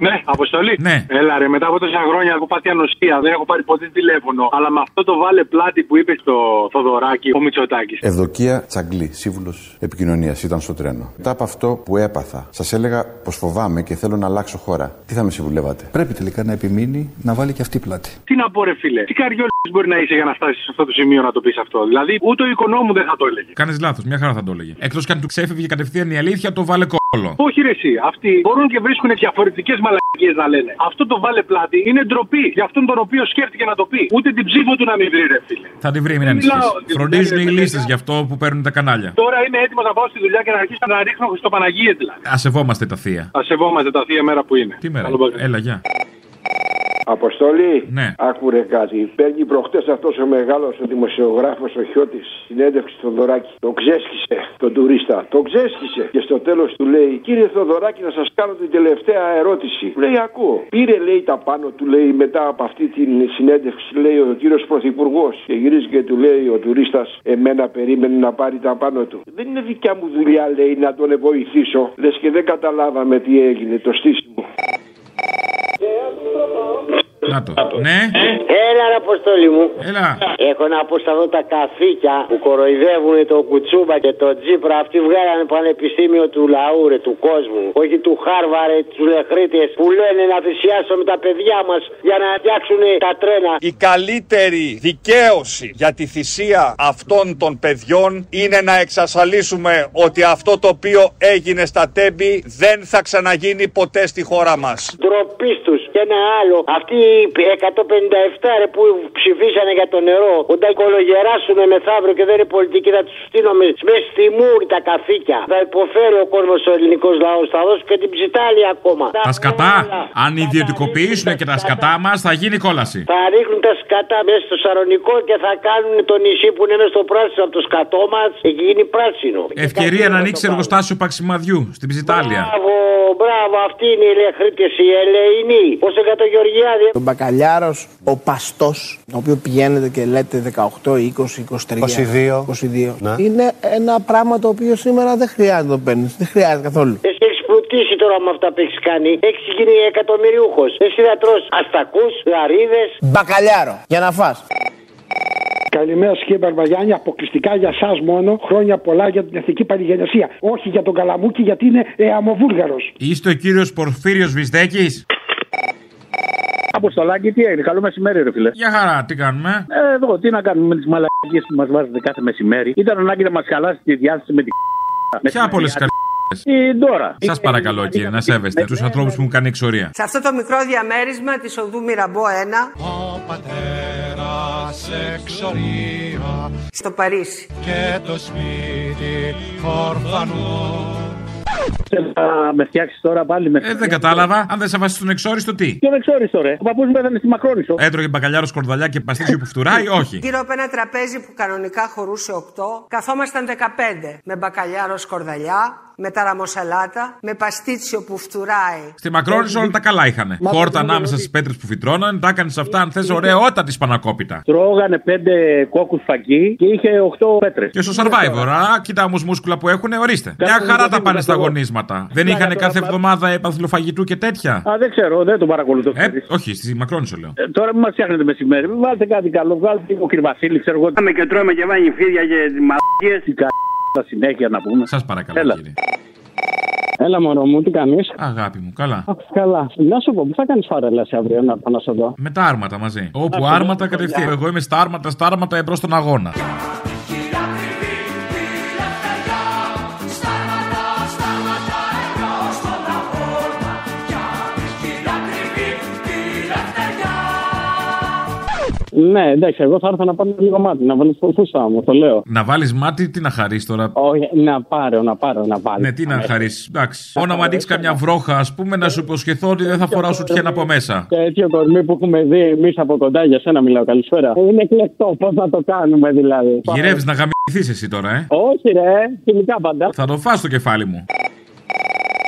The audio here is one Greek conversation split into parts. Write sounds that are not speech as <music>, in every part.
Ναι, αποστολή. Ναι. Έλα ρε, μετά από τόσα χρόνια έχω πάθει ανοσία. Δεν έχω πάρει ποτέ τηλέφωνο. Αλλά με αυτό το βάλε πλάτη που είπε στο Θοδωράκι ο Μητσοτάκης. Ευδοκία Τσαγκλή, σύμβουλος επικοινωνίας, ήταν στο τρένο. Μετά από αυτό που έπαθα, σας έλεγα πως φοβάμαι και θέλω να αλλάξω χώρα. Τι θα με συμβουλεύατε; Πρέπει τελικά να επιμείνει να βάλει και αυτή πλάτη. Τι να πω, ρε φίλε. Τι καριόλ μπορεί να είσαι για να φτάσεις σε αυτό το σημείο να το πεις αυτό; Δηλαδή, ούτε ο οικονόμου δεν θα το έλεγε. Κάνεις λάθος, μια χαρά θα το έλεγε. Εκτός και αν του ξέφευγε κατευθείαν η αλήθεια, το βάλε κόλλο. Όχι, ρε, εσύ. Αυτοί μπορούν και βρίσκουν διαφορετικές μαλακίες να λένε. Αυτό το βάλε πλάτη είναι ντροπή για αυτόν τον οποίο σκέφτηκε να το πει. Ούτε την ψήφο του να μην βρει, ρε φίλε. Θα τη βρει, μην Δεν μιλάω. ανησυχείς. Φροντίζουν οι Δεν λίστε μιλάω. γι' αυτό που παίρνουν τα κανάλια. Τώρα είμαι έτοιμος να πάω στη δουλειά και να αρχίσω να ρίχνω Χριστοπαναγίε δηλαδή. Α σεβόμαστε τα θεία. Α σεβόμαστε τα θεία μέρα που είναι. Τι μέρα. Καλό απόγευμα. Έλα, γεια. Αποστολή, Ναι. άκουρε κάτι. Παίρνει προχτές αυτός ο μεγάλος ο δημοσιογράφος ο Χιώτης συνέντευξη στο Θοδωράκη. Τον ξέσχισε τον τουρίστα. Τον ξέσχισε. Και στο τέλος του λέει: Κύριε Θοδωράκη, να σας κάνω την τελευταία ερώτηση. Του λέει: Ακούω. Πήρε, λέει, τα πάνω του, λέει, μετά από αυτή την συνέντευξη, λέει ο κύριος Πρωθυπουργός. Και γυρίζει και του λέει ο τουρίστας: Εμένα περίμενε να πάρει τα πάνω του. Δεν είναι δικιά μου δουλειά, λέει, να τον βοηθήσω. Λες και δεν καταλάβαμε τι έγινε, το στήσιμο. Να το. Ναι, Έλα, ρε Αποστόλη μου. έλα. Έχω να πω σε αυτά τα καθήκια που κοροϊδεύουν το Κουτσούμπα και το Τζίπρα. Αυτοί βγάλανε πανεπιστήμιο του λαού, ρε, του κόσμου. Όχι του Χάρβαρε, τους Λεχρίτες που λένε να θυσιάσουμε τα παιδιά μας για να φτιάξουν τα τρένα. Η καλύτερη δικαίωση για τη θυσία αυτών των παιδιών είναι να εξασφαλίσουμε ότι αυτό το οποίο έγινε στα τέμπη δεν θα ξαναγίνει ποτέ στη χώρα μας. Ντροπή τους. Και ένα άλλο. Αυτοί οι 157 ρε που ψηφίσανε για το νερό. Όταν κολογεράσουν μεθαύριο και δεν είναι πολιτική, θα τους στείλουμε μέσα στη μούρη τα καθήκια. Θα υποφέρει ο κόσμος ο ελληνικός λαός. Θα δώσουν και την ψιτάλη ακόμα. Τα σκατά, αν ιδιωτικοποιήσουν και τα σκατά μας, θα γίνει κόλαση. Θα ρίχνουν τα σκατά μέσα στο σαρονικό και θα κάνουν το νησί που είναι μέσα στο πράσινο από το σκατό μας. Έχει γίνει πράσινο. Ευκαιρία να ανοίξει εργοστάσιο Παξιμαδιού στην Ψιτάλια. Μπράβο, μπράβο, αυτοί είναι οι λεχρίτε, οι ελεηνοί. Πώ για το Γεωργιάδη. Ο μπακαλιάρος, ο παστός, τον οποίο πηγαίνετε και λέτε 18, 20, 23. 22. 22. Είναι ένα πράγμα το οποίο σήμερα δεν χρειάζεται να το παίρνεις. Δεν χρειάζεται καθόλου. Εσύ έχεις πλουτίσει τώρα με αυτά που έχεις κάνει. Έχεις γίνει εκατομμυριούχο. Εσύ θα τρως αστακούς, γαρίδες. Μπακαλιάρο, για να φας. Καλημέρα σας κύριε Μπαρμπαγιάννη, αποκλειστικά για εσά μόνο. Χρόνια πολλά για την εθνική παλιγενεσία. Όχι για τον Καλαμούκη γιατί είναι ε, αμοβούλγαρος. Είστε ο κύριος Πορφύριος Βυσδέκης; Αποστολάκι, τι έγινε, καλό μεσημέρι, ρε φίλε. Για χαρά, τι κάνουμε; Ε, εδώ, τι να κάνουμε με τις μαλακίες που μας βάζετε κάθε μεσημέρι; Ήταν ανάγκη να μας χαλάσει τη διάθεση με την. Ποια από όλε τι Η Ντόρα. Σας παρακαλώ, κύριε, να σέβεστε τους ανθρώπους που μου κάνει εξορία. Σε αυτό το μικρό διαμέρισμα της οδού Μυραμπό 1 Ο πατέρας εξορία στο Παρίσι. και το σπίτι ορφανό Θέλω να με φτιάξεις τώρα πάλι με. Ε, δεν κατάλαβα. Αν δεν σε βάσει στον εξόριστο, τι; Ποιο εξόριστο, ρε. Ο παππούς μου πέθανε στη Μακρόνισο. Έτρωγε μπακαλιάρο σκορδαλιά και παστίτσιο που φτουράει, όχι. Γύρω από ένα τραπέζι που κανονικά χωρούσε 8, καθόμασταν 15. Με μπακαλιάρο σκορδαλιά, με ταραμοσαλάτα, με παστίτσιο που φτουράει. Στη Μακρόνισο όλα τα καλά είχαν. Χόρτα ανάμεσα στις πέτρες που φυτρώναν, τα έκανες αυτά αν θες ωραία της πανακόπιτα. Τρώγανε πέντε κόκκους φαγί και είχε 8 πέτρες. Και στο survivor, α, κοίτα όμως μούσκουλα που έχουν, ορίστε. Μια χαρά τα πάνε στα αγωνίσματα. Δεν είχαν κάθε εβδομάδα επαθλοφαγητού και τέτοια; Α, δεν ξέρω, δεν το παρακολουθώ. Ε, όχι, στη Μακρόνισο λέω. Ε, τώρα μην μας φτιάχνετε μεσημέρι. Βάλτε κάτι καλό. Βάλτε λίγο κυρβασίλη, ξέρω εγώ. Πάμε και τρώμε και βάνει φίδια και μαλακίες. Τι κα... στα συνέχεια να πούμε. Σας παρακαλώ, Έλα. κύριε. Έλα, μωρό μου, τι κάνεις; Αγάπη μου, καλά. Καλά. Να σου πω, πού θα κάνεις παρέλαση αύριο να πάω να σε δω; Με τα άρματα μαζί. Όπου Α, άρματα καλά. κατευθείαν. Εγώ είμαι στα άρματα, στα άρματα εμπρός στον αγώνα. Ναι, εντάξει, εγώ θα έρθω να πάρω λίγο μάτι, να βάλω φούστα μου, το λέω. Να βάλεις μάτι, τι να χαρείς τώρα; Όχι, να πάρω, να πάρω, να πάρω. Ναι, τι να χαρείς. Εντάξει. Μόνο να μου ανοίξει καμιά βρόχα, ας πούμε, να σου υποσχεθώ ότι δεν θα φοράω σουτιέν από μέσα. Τέτοιο κορμί που έχουμε δει εμείς από κοντά, για σένα μιλάω, καλησπέρα. Είναι εκλεκτό, πώς θα το κάνουμε δηλαδή. Γυρεύεις να γαμηθείς εσύ τώρα, ε; Όχι, ρε, φιλικά πάντα. Θα το φας στο κεφάλι μου.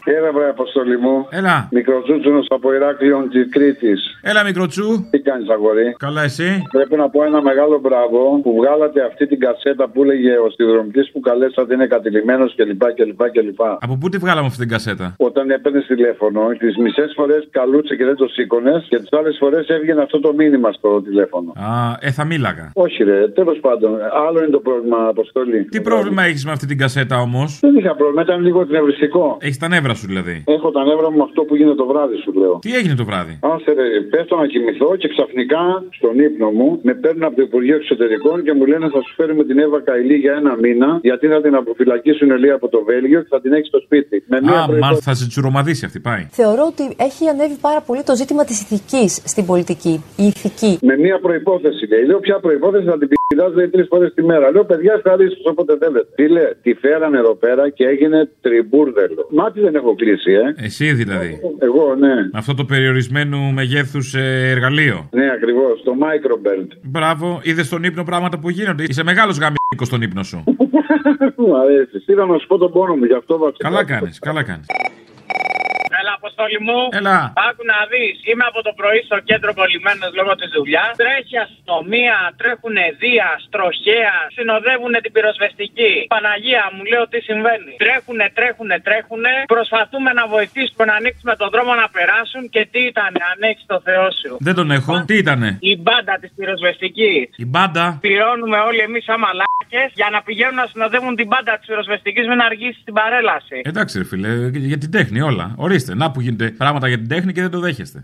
Έλα, βρε, αποστολή μου. Έλα. Μικροτσούτσουνος από Ηράκλειον της Κρήτης. Έλα, μικροτσού. Τι κάνεις, αγόρι; Καλά, εσύ; Πρέπει να πω ένα μεγάλο μπράβο που βγάλατε αυτή την κασέτα που έλεγε ο συνδρομητής που καλέσατε είναι κατηλημένος κλπ. κλπ, κλπ. Από πού τη βγάλαμε αυτή την κασέτα; Όταν έπαιρνε τηλέφωνο, τις μισές φορές καλούσε και δεν το σήκωνες και τις άλλες φορές έβγαινε αυτό το μήνυμα στο τηλέφωνο. Α, ε, θα μίλαγα. Όχι, ρε, τέλος πάντων. Άλλο είναι το πρόβλημα, Αποστολή. Τι πρόβλημα έχεις με αυτή την κασέτα όμως; Δεν είχα πρόβλημα, ήταν λίγο εκνευριστικό. Έχεις τα νεύρα σου δηλαδή. Έχω τα νεύρα μου με αυτό που γίνεται το βράδυ, σου λέω. Τι έγινε το βράδυ; Άσε ρε, πέφτω να κοιμηθώ και ξαφνικά στον ύπνο μου με παίρνουν από το Υπουργείο Εξωτερικών και μου λένε θα σου φέρουμε την Εύα Καηλή για ένα μήνα γιατί θα την αποφυλακίσουν λέει από το Βέλγιο και θα την έχει στο σπίτι. Με μία Α, προϋπόθεση. μάλλον θα σε τσουρομαδίσει αυτή, πάει. Θεωρώ ότι έχει ανέβει πάρα πολύ το ζήτημα της ηθικής στην πολιτική. Η ηθική. Με μία προπόθεση λέει. Λέω ποια προπόθεση θα την πηδά λέει τρεις φορές τη μέρα. Λέω παιδιά ευχαρίστω όποτε θέλετε. Τι λέει, τη φέρανε εδώ πέρα και έγινε τριμπούρδελο. Μάτι δεν έχω κλείσει, ε. Εσύ δηλαδή. Εγώ, ναι. Με αυτό το περιορισμένου μεγέθους εργαλείο. Ναι, ακριβώς. Το microbelt. Μπράβο, είδες στον ύπνο πράγματα που γίνονται. Είσαι μεγάλος γαμίκο στον ύπνο σου. <laughs> Μου αρέσει. Ήρθα να σου πω τον πόνο μου, γι' αυτό βασικά. καλά κάνεις, καλά κάνεις. Έλα, αποστόλη μου. Έλα. Άκου να δεις. Είμαι από το πρωί στο κέντρο κολλημένος λόγω της δουλειάς. Τρέχει αστυνομία, τρέχουν δία, στροχέα, συνοδεύουν την πυροσβεστική. Παναγία μου, λέω τι συμβαίνει. Τρέχουνε, τρέχουνε, τρέχουνε. Προσπαθούμε να βοηθήσουμε να ανοίξουμε τον δρόμο να περάσουν και τι ήταν, ανοίξει το Θεό σου. Δεν τον έχω. Τι ήτανε; Η μπάντα της πυροσβεστικής. Η μπάντα; Πληρώνουμε όλοι εμείς σαν μαλάκες για να πηγαίνουν να συνοδεύουν την μπάντα της πυροσβεστικής με να αργήσει στην παρέλαση. Εντάξει, ρε φίλε, για την τέχνη όλα. Ορίστε, να που γίνεται πράγματα για την τέχνη και δεν το δέχεστε.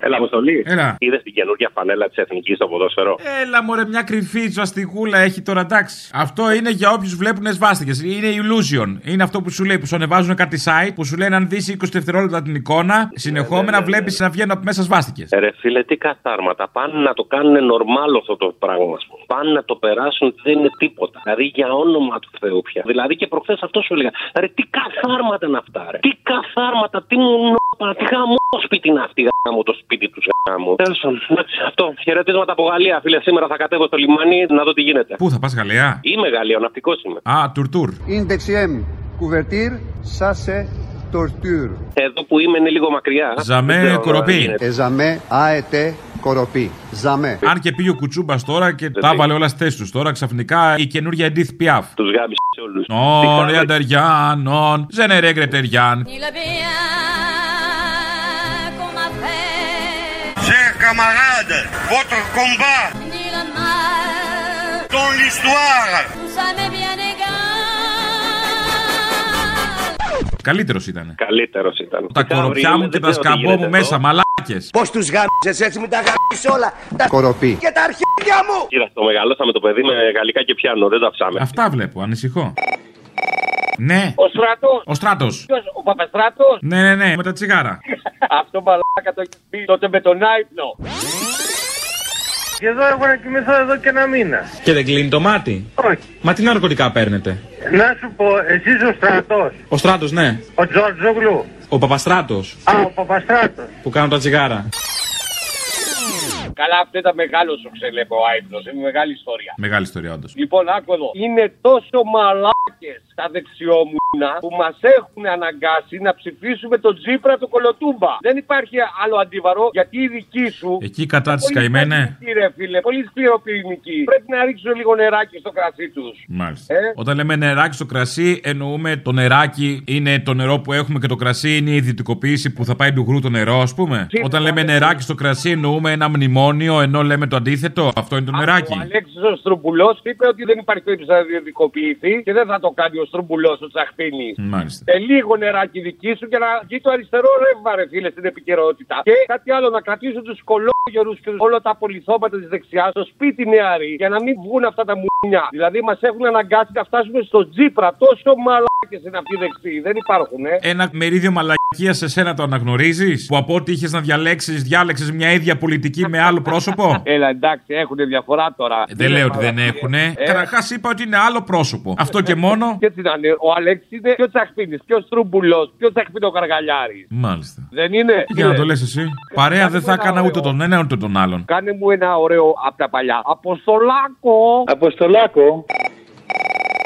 Έλα, Αποστολή. Έλα. Είδες την καινούργια φανέλα της Εθνικής στο ποδόσφαιρο; Έλα, μωρέ, μια κρυφή ζαστιγούλα έχει τώρα, εντάξει. Αυτό είναι για όποιους βλέπουν σβάστηκες. Είναι illusion. Είναι αυτό που σου λέει, που σου ανεβάζουν κάτι site, που σου λένε αν δεις 20 δευτερόλεπτα την εικόνα, συνεχόμενα βλέπεις να βγαίνουν από μέσα σβάστηκες. Ε, Ρε φίλε, τι καθάρματα. Πάνε να το κάνουν νορμάλ αυτό το πράγμα, ας πούμε. Πάνε να το περάσουν, δεν είναι τίποτα. Δηλαδή για όνομα του Θεού πια. Δηλαδή και προχθές αυτό σου έλεγα. Ρε, τι καθάρματα είναι αυτά, ρε. Τι καθάρματα, τι μου νόπα, τι χαμό σπίτι είναι αυτή, γάμο το σπίτι τους γάμο. Τέλος πάντων, εντάξει, αυτό. Χαιρετίσματα από Γαλλία, φίλε. Σήμερα θα κατέβω στο λιμάνι να δω τι γίνεται. Πού θα πας, Γαλλία; Είμαι Γαλλία, ο ναυτικός είμαι. Α, τουρτούρ. Une deuxième couverture, ça c'est torture. Εδώ που είμαι είναι λίγο μακριά. Ζαμέ, Δεν ξέρω αν κοροπή. γίνεται. Et jamais a été corrompu. Jamais. Αν και πήγε ο Κουτσούμπας τώρα και τα έβαλε όλα στις θέσεις τους τώρα, ξαφνικά η καινούργια Edith Piaf. Τους γάμπησε όλους. Non, rien de rien, camarades, votre combat dans l'histoire Καλύτερος ήταν. Καλύτερος ήταν. Τα κοροπιά μου και τα σκαμπό μου μέσα, μαλάκες. Πώς τους γάμισες έτσι, μου τα γάμισες όλα. Τα Κοροπή. και τα αρχίδια μου. Κοίτα, το μεγαλώσαμε το παιδί με γαλλικά και πιάνο, δεν τα ψάμε. Αυτά βλέπω, ανησυχώ. Ναι, Ο στρατός. ο στράτος. Ο Παπαστράτος; Ναι, ναι, ναι, με τα τσιγάρα. <laughs> Αυτό μαλάκα το έχει πει τότε με τον άϊπνο. Και εδώ έχω να κοιμηθώ εδώ και ένα μήνα. Και δεν κλείνει το μάτι; Όχι. Μα τι ναρκωτικά παίρνετε; Να σου πω, εσύ ο στρατός. Ο στράτος, ναι. Ο Τζορτζόγλου. Ο Παπαστράτος. Α, ο Παπαστράτος. Που κάνουν τα τσιγάρα. Καλά, αυτό ήταν μεγάλο ο ξελέπο ο άϊπνο. Είναι μεγάλη ιστορία. Μεγάλη ιστορία, όντως. Λοιπόν, άκου εδώ. Είναι τόσο μαλάκες τα δεξιόμουνα που μας έχουν αναγκάσει να ψηφίσουμε τον Τζίπρα του Κολοτούμπα. Δεν υπάρχει άλλο αντίβαρο γιατί η δική σου. Εκεί κατά τη καημένε. Κύριε φίλε, πολύ σκληροπυρηνική. Πρέπει να ρίξουν λίγο νεράκι στο κρασί τους. Μάλιστα. Ε; Όταν λέμε νεράκι στο κρασί, εννοούμε το νεράκι είναι το νερό που έχουμε και το κρασί είναι η ιδιωτικοποίηση που θα πάει του γρού το νερό, ας πούμε. Όταν λέμε νεράκι στο κρασί, εννοούμε ένα μνημόνιο, ενώ λέμε το αντίθετο. Αυτό είναι το νεράκι. Ο Αλέξης ο Στρουμπουλός είπε ότι δεν υπάρχει περίπτωση να ιδιωτικοποιηθεί και δεν θα το κάνει ο Στρουμπουλός ο Τσαχπίνη. Μάλιστα. Σε λίγο νεράκι δική σου και να βγει το αριστερό ρεύμα, ρε φίλε, στην επικαιρότητα. Και κάτι άλλο, να κρατήσουν τους κολόγερους και όλα τα πολυθώματα της δεξιάς στο σπίτι νεαροί για να μην βγουν αυτά τα μουνιά. Δηλαδή μας έχουν αναγκάσει να φτάσουμε στο τζίπρα. Τόσο μαλάκε είναι αυτοί οι δεξιοί. Δεν υπάρχουν, ε. Ένα μερίδιο μαλακίας σε σένα το αναγνωρίζεις, που από ό,τι είχες να διαλέξεις, διάλεξες μια ίδια πολιτική με άλλο πρόσωπο; Έλα, εντάξει, έχουν διαφορά τώρα. Ε, Δεν λέω ότι δεν έχουν. Καταρχάς είπα ότι είναι άλλο πρόσωπο. Αυτό και μόνο; Και τι να είναι, ο Αλέξης είναι και ο Τσαχπίνης και ο Στρούμπουλος και ο Τσαχπίνος Καργαλιάρης. Μάλιστα. Δεν είναι; Για να το λες εσύ; Παρέα δεν θα έκανα ούτε τον ένα ούτε τον άλλον. Κάνε μου ένα ωραίο από τα παλιά. Αποστολάκο! Αποστολάκο.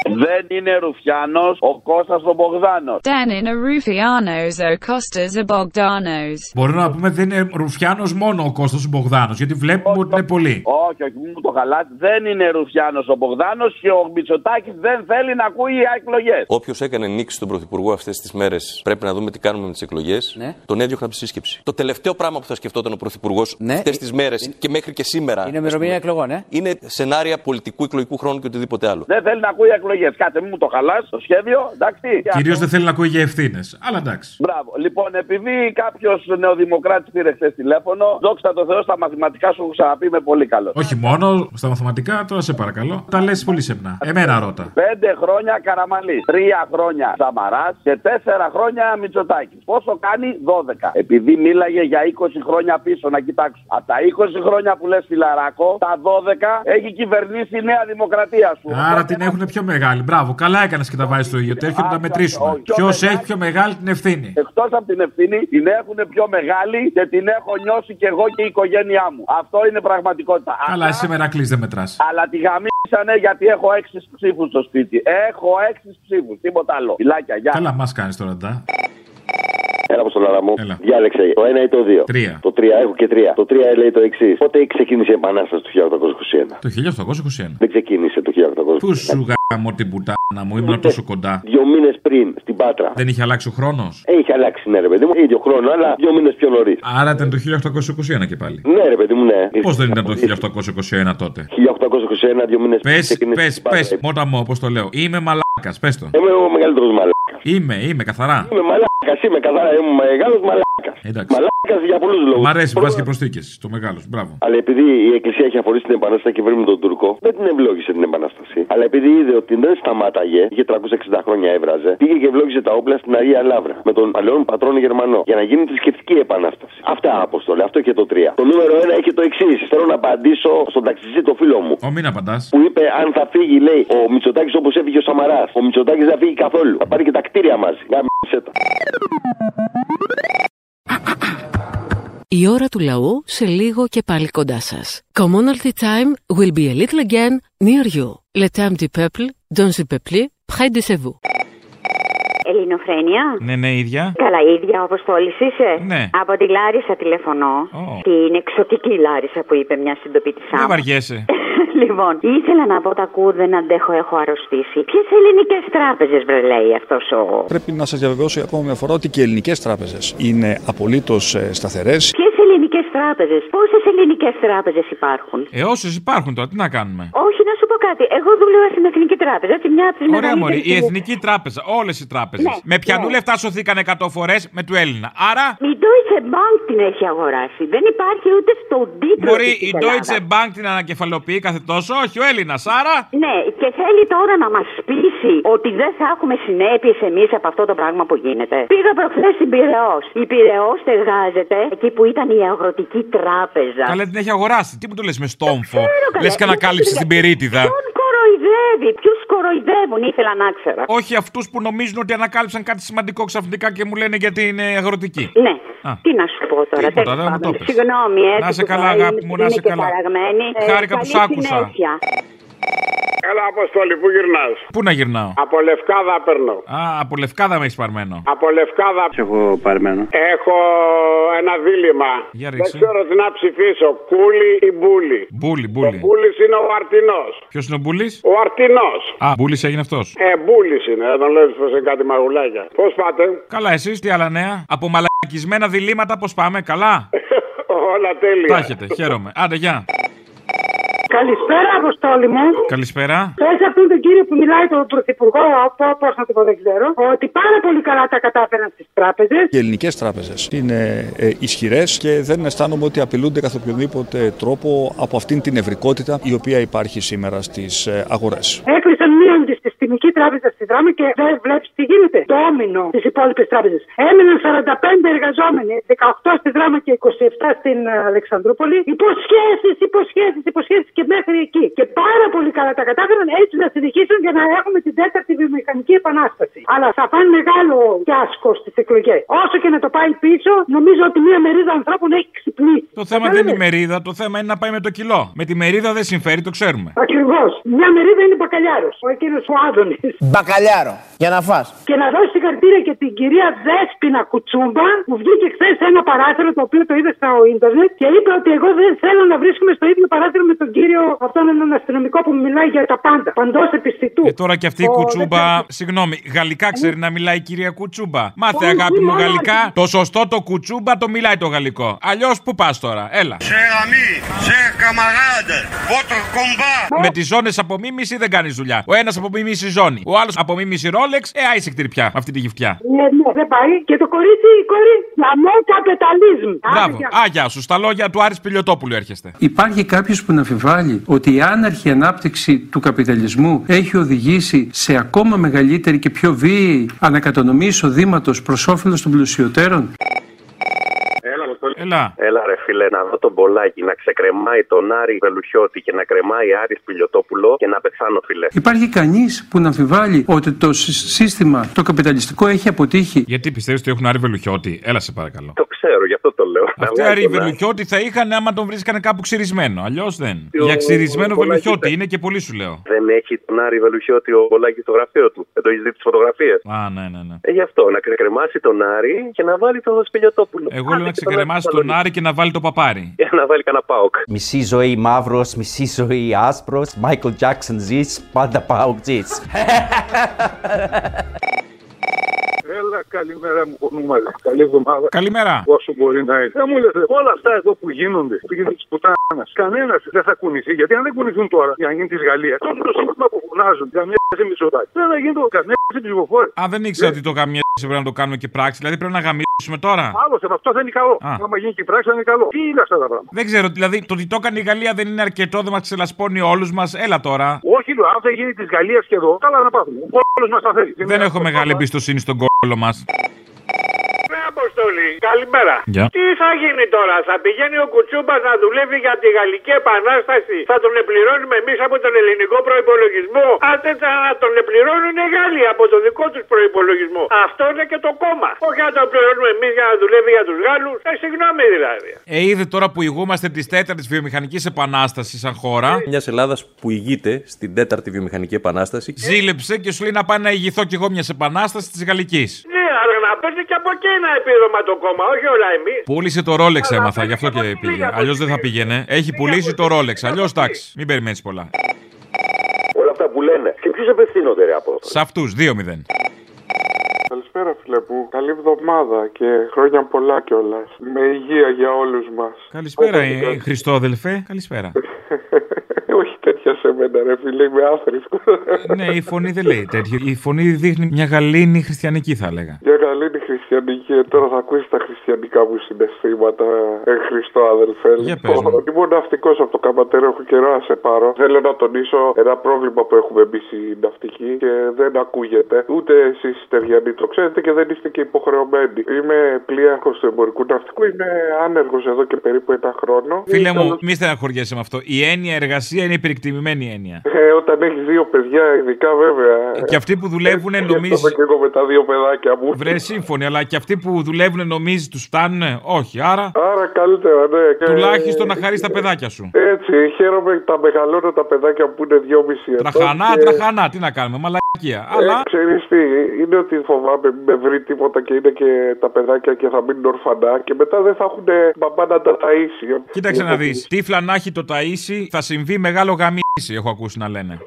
Δεν είναι Ρουφιάνος ο Κώστας ο Μπογδάνος. Δεν είναι Ρουφιάνος ο Κώστας ο Μπογδάνος. Μπορούμε να πούμε δεν είναι Ρουφιάνος μόνο ο Κώστας ο Μπογδάνος, γιατί βλέπουμε ότι είναι πολλοί. Όχι, όχι, μην μου το χαλάτε. Δεν είναι Ρουφιάνος ο Μπογδάνος και ο Μητσοτάκης δεν θέλει να ακούει εκλογές. Όποιος έκανε νίκη στον Πρωθυπουργό αυτές τις μέρες, πρέπει να δούμε τι κάνουμε με τις εκλογές. Ναι. Τον έδιωχνα από τη σύσκεψη. Το τελευταίο πράγμα που θα σκεφτόταν ο Πρωθυπουργός Ναι. αυτές τις μέρες και μέχρι και σήμερα. Είναι ημερομηνία εκλογών, ε. Είναι σενάρια πολιτικού εκλογικού χρόνου και οτιδήποτε άλλο. Δεν θέλει να ακούει εκλογές. Κάτε, μην μου το χαλάς το σχέδιο, εντάξει. Κυρίως δεν θέλει να ακούει για ευθύνες. Αλλά εντάξει. Μπράβο. Λοιπόν, επειδή κάποιος νεοδημοκράτης πήρε χθες τηλέφωνο, δόξα τω Θεώ στα μαθηματικά σου έχω ξαναπεί είμαι πολύ καλός. Όχι μόνο στα μαθηματικά, τώρα σε παρακαλώ. Τα λες πολύ σεμνά. Εμένα ρώτα. Πέντε χρόνια Καραμαλής, τρία χρόνια Σαμαράς και τέσσερα χρόνια Μητσοτάκης. Πόσο κάνει; 12. Επειδή μίλαγε για 20 χρόνια πίσω, να κοιτάξω. Από τα 20 χρόνια που λες φιλαράκο, τα 12 έχει κυβερνήσει η Νέα Δημοκρατία σου. Άρα την έχουν πιο μεγάλη. Μπράβο, καλά έκανες και τα βάζεις στο ίδιο τέτοιο να τα μετρήσουμε. Ποιος έχει πιο μεγάλη την ευθύνη; Εκτός από την ευθύνη, την έχουν πιο μεγάλη και την έχω νιώσει κι εγώ και η οικογένειά μου. Αυτό είναι πραγματικότητα. Καλά, εσύ μερακλή δεν μετράς. Αλλά τη γαμίσανε γιατί έχω έξι ψήφους στο σπίτι. Έχω έξι ψήφους, τίποτα άλλο. Φυλάκια, γεια. Καλά, μας κάνεις τώρα, ντα. Έλα από λαρά μου. Διάλεξε το ένα ή το δύο. Τρία. Το τρία, έχω και τρία. Το τρία λέει το εξής. Πότε ξεκίνησε η Επανάσταση του 1821. Το 1821. Δεν ξεκίνησε το 1821. Πού σου γάμω την πουτάνα μου, ήμουν τόσο κοντά. Δύο μήνες πριν στην Πάτρα. Δεν είχε αλλάξει ο χρόνος; Έχει αλλάξει, ναι, ρε παιδί μου. ίδιο χρόνο, αλλά δύο μήνες πιο νωρίς. Άρα ήταν το 1821 και πάλι. Ναι, ρε παιδί μου, ναι. Πώς δεν ήταν το 1821 τότε; 1821, δύο μήνες Πες, πες, πες, μότα μου, όπως το λέω. Είμαι μαλάκας, πες το. Είμαι ο μεγαλύτερος μαλάκας. Είμαι, είμαι, καθαρά. Είμαι μαλάκας, είμαι καθαρά, είμαι μεγάλος μαλάκας. Εντάξει. Μαλάκας για πολλούς λόγους. Μ' αρέσει που βάζεις και προσθήκες. Το μεγάλος. Μπράβο. Αλλά επειδή η Εκκλησία έχει αφορήσει την Επανάσταση και βρει με τον Τούρκο, δεν την ευλόγησε την Επανάσταση. Αλλά επειδή είδε ότι δεν σταμάταγε, είχε 360 χρόνια έβραζε, πήγε και ευλόγησε τα όπλα στην Αγία Λαύρα με τον παλαιόν πατρόν Γερμανό για να γίνει θρησκευτική επανάσταση. Αυτά αποστολή, αυτό και το 3. Το νούμερο 1 έχει το εξής. Θέλω να απαντήσω στον ταξιστή το φίλο μου. Ο μην απαντάς. Που είπε αν θα φύγει, λέει, ο Μητσοτάκης όπως έφυγε ο Σαμαράς. Ο Μητσοτάκης δεν θα φύγει καθόλου. Θα πάρει και τα κτίρια μαζί. Γάμισε τα. Η ώρα του λαού σε λίγο και πάλι κοντά σας. Commonalty time will be a little again near you. Le temps du peuple, dans le peuple, près de chez vous. Ελληνοφρένια. Ναι, ναι, ίδια. Καλά, η ίδια Αποστόλη είσαι. Ναι. Από τη Λάρισα τηλεφωνώ. Την εξωτική Λάρισα που είπε μια συντοπίτησά Δεν μου. βαριέσαι. <laughs> λοιπόν, ήθελα να πω τα κου, δεν αντέχω, έχω αρρωστήσει. Ποιες ελληνικές τράπεζες βρε λέει αυτός ο. Πρέπει να σας διαβεβαιώσω για ακόμα μια φορά ότι και οι ελληνικές τράπεζες είναι απολύτως σταθερές. Ποιες ελληνικές τράπεζες, πόσες ελληνικές τράπεζες υπάρχουν; Ε, όσες υπάρχουν τώρα, τι να κάνουμε; Όχι, να σου πω κάτι. Εγώ δούλευα στην Εθνική Τράπεζα, έτσι μια από τις Ωραία, Μωρή, η Εθνική Τράπεζα, όλες οι τράπεζες. Ναι, με πιανού ναι. λεφτά σωθήκαν 100 φορές με του Έλληνα. Άρα. Η Deutsche Bank την έχει αγοράσει. Δεν υπάρχει ούτε στον τίτλο. Μπορεί της η της Deutsche Ελλάδας. Bank την ανακεφαλοποιεί κάθε τόσο, όχι ο Έλληνας. Άρα. Ναι, και θέλει τώρα να μας πείσει ότι δεν θα έχουμε συνέπειες εμείς από αυτό το πράγμα που γίνεται. Πήγα προχθές στην Πυραιό. Η Πυραιό στεγάζεται εκεί που ήταν η αγροτική τράπεζα. Καλά την έχει αγοράσει. Τι μου το λες με στόμφο; καλέ. Λες και ανακάλυψες την περίτιδα. Ποιον κοροϊδεύει, ποιους κοροϊδεύουν, ήθελα να ξέρω. Όχι αυτούς που νομίζουν ότι ανακάλυψαν κάτι σημαντικό ξαφνικά και μου λένε γιατί είναι αγροτική. Ναι. Α. Τι να σου πω τώρα, Τίποτα, τέλος δεν μου το πάντων. πες. Συγγνώμη, έτσι. Να σε που καλά, θα αγάπη είμαι- μου, να είμαι σε και καλά. παραγμένη. Ε, Χάρηκα που καλή σ' άκουσα. Συνέχεια. Έλα, Αποστόλη, πού γυρνάς; Πού να γυρνάω; Από λευκάδα παίρνω. Α, από λευκάδα με έχεις παρμένο. Από λευκάδα. έχω παρμένο. Έχω ένα δίλημα. Για Δεν ρίξε. ξέρω τι να ψηφίσω. Κούλι ή μπούλι; Μπούλι, Ο μπούλι. μπούλι είναι ο αρτινό. Ποιος είναι ο Μπούλης; Ο αρτινό. Α, Μπούλης έγινε αυτός. Ε, μπούλι είναι. Δεν τον λέω πως είναι κάτι μαγουλάκια. Πώς πάτε; Καλά, εσείς τι άλλα νέα; Από μαλακισμένα διλήμματα πώ πάμε, καλά; <laughs> Όλα τέλεια. Τα έχετε, χαίρομαι. Άντε, γεια. Καλησπέρα, Αποστόλη μου. Καλησπέρα. Πες αυτόν τον κύριο που μιλάει, τον Πρωθυπουργό, πώς να το πω, δεν ξέρω, ότι πάρα πολύ καλά τα κατάφεραν στις τράπεζες. Οι ελληνικές τράπεζες είναι ε, ισχυρές και δεν αισθάνομαι ότι απειλούνται καθ' οποιονδήποτε τρόπο από αυτήν την ευρικότητα η οποία υπάρχει σήμερα στις αγορές. Έκλεισαν μία αντισυστημική τράπεζα στη δρόμη και δεν βλέπεις τι γίνεται. Ντόμινο στι υπόλοιπε τράπεζε. Έμειναν 45 εργαζόμενοι, 18 στη δράμα και 27 στην ε, Αλεξανδρούπολη. Υποσχέσεις, υποσχέσεις, υποσχέσεις και μέχρι εκεί. Και πάρα πολύ καλά τα κατάφεραν έτσι να συνεχίσουν για να έχουμε την τέταρτη βιομηχανική επανάσταση. Αλλά θα πάνε μεγάλο φιάσκο στις εκλογές. Όσο και να το πάει πίσω, νομίζω ότι μία μερίδα ανθρώπων έχει ξυπνήσει. Το θέμα δεν είναι η μερίδα, το θέμα είναι να πάει με το κιλό. Με τη μερίδα δεν συμφέρει, το ξέρουμε. Ακριβώς. Μια μερίδα είναι μπακαλιάρος. Ο εκείνος ο Άδωνης. Μπακαλιάρο. Για να φας. Και να δώσει συγχαρητήρια και την κυρία Δέσπινα Κουτσούμπα που βγήκε χθες σε ένα παράθυρο το οποίο το είδε στο ίντερνετ και είπε ότι εγώ δεν θέλω να βρίσκομαι στο ίδιο παράθυρο με τον κύριο αυτόν έναν αστυνομικό που μιλάει για τα πάντα. Παντός επιστητού. Ε, τώρα και αυτή η Ο- κουτσούμπα. Συγγνώμη, γαλλικά ξέρει να μιλάει η κυρία κουτσούμπα. Μάθε αγάπη μου γαλλικά. Το σωστό το κουτσούμπα το μιλάει το γαλλικό. Αλλιώς πού πας τώρα, έλα. Cher ami, cher camarade, votre combat. Με τις ζώνες απομίμηση δεν κάνεις δουλειά. Ο ένας απομίμηση ζώνη. Ο άλλος απομίμηση ρόλεξ. Ε, άισε κτυρπιά με αυτή τη γυφτιά. Ναι, ναι, δεν πάει. Και το κορίτσι, η κόρη, λαμό καπιταλισμ. Μπράβο. Α, γεια σου. Στα λόγια του Άρης Πιλιοτόπουλου έρχεστε. Υπάρχει κάποιος που να αμφιβάλλει ότι η άναρχη ανάπτυξη του καπιταλισμού έχει οδηγήσει σε ακόμα μεγαλύτερη και πιο βίαιη ανακατανομή εισοδήματος προς όφελος των πλουσιωτέρων; Έλα. Έλα ρε φίλε, να δω τον Πολάκη να ξεκρεμάει τον Άρη Βελουχιώτη και να κρεμάει Άρης Πιλιοτόπουλο και να πεθάνω φίλε. Υπάρχει κανείς που να αμφιβάλλει ότι το σύ- σύστημα το καπιταλιστικό έχει αποτύχει; Γιατί πιστεύεις ότι έχουν Άρη Βελουχιώτη; Έλα σε παρακαλώ. Το ξέρω, γι' αυτό το λέω. Αυτοί Να Άρη βγάλει τον Άρη. Βελουχιώτη θα είχαν άμα τον βρίσκανε κάπου ξυρισμένο. Αλλιώς δεν. Ο- Για ξυρισμένο ο Πολάκης Βελουχιώτη δεν. είναι και πολύ σου λέω. Δεν έχει τον Άρη Βελουχιώτη ο Πολάκης στο γραφείο του. Δεν το έχεις δει τις φωτογραφίες; Α, ναι, ναι, ναι. Ε, γι' αυτό, να κρεμάσει τον Άρη και να βάλει τον Σπιλιοτόπουλο. Εγώ λέω να ξεκρεμάσει τον Άρη και να βάλει το παπάρι. Για να βάλει κανένα πάοκ. Μισή ζωή μαύρος, μισή ζωή άσπρος. Μάικλ Τζάξον ζεις, πάντα πάω ζεις. <laughs> Έλα, καλημέρα μου πονούμαλε. Καλή εβδομάδα. Καλημέρα. Όσο μπορεί να είναι. Δεν μου λε, όλα αυτά εδώ που γίνονται, πήγαινε της πουτάνας. Κανένας δεν θα κουνηθεί. Γιατί αν δεν κουνηθούν τώρα για να γίνει της Γαλλίας, τότε το σύστημα που φωνάζουν για μια σε μισοτάκι. Δεν θα γίνει το καμιά σε ψηφοφόρης. Α, δεν ήξερα ότι το γαμιέσαι πρέπει να το κάνουμε και πράξη. Δηλαδή πρέπει να γαμίσουμε τώρα. Άλλο σε αυτό δεν είναι καλό. Α. Άμα γίνει και η πράξη θα είναι καλό. Τι είναι αυτά τα πράγματα; Δεν ξέρω, δηλαδή το ότι το έκανε η Γαλλία δεν είναι αρκετό, δεν μας ξελασπώνει όλους μας. Έλα τώρα. Όχι, λέω, αν δεν γίνει της Γαλλίας και εδώ, καλά να πάθουμε. Όλο μας θα θέλει. Δεν έχω μεγάλη εμπιστοσύνη στον κόλλο μα. Ναι, Αποστολή, καλημέρα. Γεια. Τι θα γίνει τώρα, θα πηγαίνει ο Κουτσούμπας να δουλεύει για τη Γαλλική Επανάσταση, θα τον επληρώνουμε εμείς από τον ελληνικό προπολογισμό. Αν δεν θα τον επληρώνουν οι Γάλλοι από τον δικό τους προπολογισμό. Αυτό είναι και το κόμμα. Όχι να τον πληρώνουμε εμείς για να δουλεύει για τους Γάλλους. Ε, συγγνώμη δηλαδή. Ε, είδε τώρα που ηγούμαστε της τέταρτης βιομηχανικής επανάστασης σαν χώρα. Μιας Ελλάδας που ηγείται στην τέταρτη βιομηχανική επανάσταση. Ζήλεψε και σου λέει να πάει να ηγηθώ κι εγώ μιας επανάστασης της Γαλλικής. Ναι, αλλά να παίρνει και από εκεί ένα επίδομα το κόμμα, όχι όλα εμείς. Πούλησε το Rolex έμαθα, γι' αυτό και πήγε. Αλλιώς δεν θα πήγαινε. Έχει πουλήσει το Rolex. Αλλιώς εντάξει, μην περιμένεις πολλά. Όλα αυτά που λένε. Σε ποιους απευθύνονται, ρε από. Σε αυτούς, 2-0. Καλησπέρα, φίλε που. Καλή εβδομάδα και χρόνια πολλά κιόλας. Με υγεία για όλους μας. Καλησπέρα, ε, Χριστόδελφε. Καλησπέρα. <laughs> Όχι τέτοια σε μένα, ρε φίλε, είμαι άθρησκο. ναι, η φωνή δεν λέει τέτοιο. Η φωνή δείχνει μια γαλήνη χριστιανική, θα έλεγα. Για καλή είναι χριστιανική, ε, τώρα θα ακούσεις τα χριστιανικά μου συναισθήματα. Ε, Χριστό, αδελφέ. Για πες μου. Ήμουν ναυτικός από το καμπατέρο, έχω καιρό να σε πάρω. Θέλω να τονίσω ένα πρόβλημα που έχουμε εμείς οι ναυτικοί και δεν ακούγεται. Ούτε εσείς οι Στεριανοί το ξέρετε και δεν είστε και υποχρεωμένοι. Είμαι πλοίαρχος του εμπορικού ναυτικού, είμαι άνεργος εδώ και περίπου ένα χρόνο. Φίλε Ήθελα- μου, μη στεναχωριέσαι με αυτό. Η έννοια εργασία είναι υπερεκτιμημένη έννοια. Ε, όταν έχεις δύο παιδιά, ειδικά βέβαια. Και αυτοί που δουλεύουν νομίζει. Σκέφτομαι και εγώ με τα δύο παιδάκια μου. Βρε σύμφωνοι, αλλά και αυτοί που δουλεύουν νομίζεις τους φτάνουν. Όχι, άρα. Άρα καλύτερα, ναι. Και- Τουλάχιστον να χαρείς τα παιδάκια σου. Έτσι, χαίρομαι τα μεγαλώνω τα παιδάκια που είναι δυόμιση ετών. Τραχανά, και- τραχανά, τι να κάνουμε, μαλακία. Αλλά Ε, ξέρεις τι, είναι ότι φοβάμαι μην με βρει τίποτα και είναι και τα παιδάκια και θα μείνουν ορφανά και μετά δεν θα έχουν μπαμπά να τα ταΐσει. κοίταξε να δεις. Τύφλα να έχει το ταΐσι, θα συμβεί μεγάλο γαμίσι, έχω ακούσει να λένε.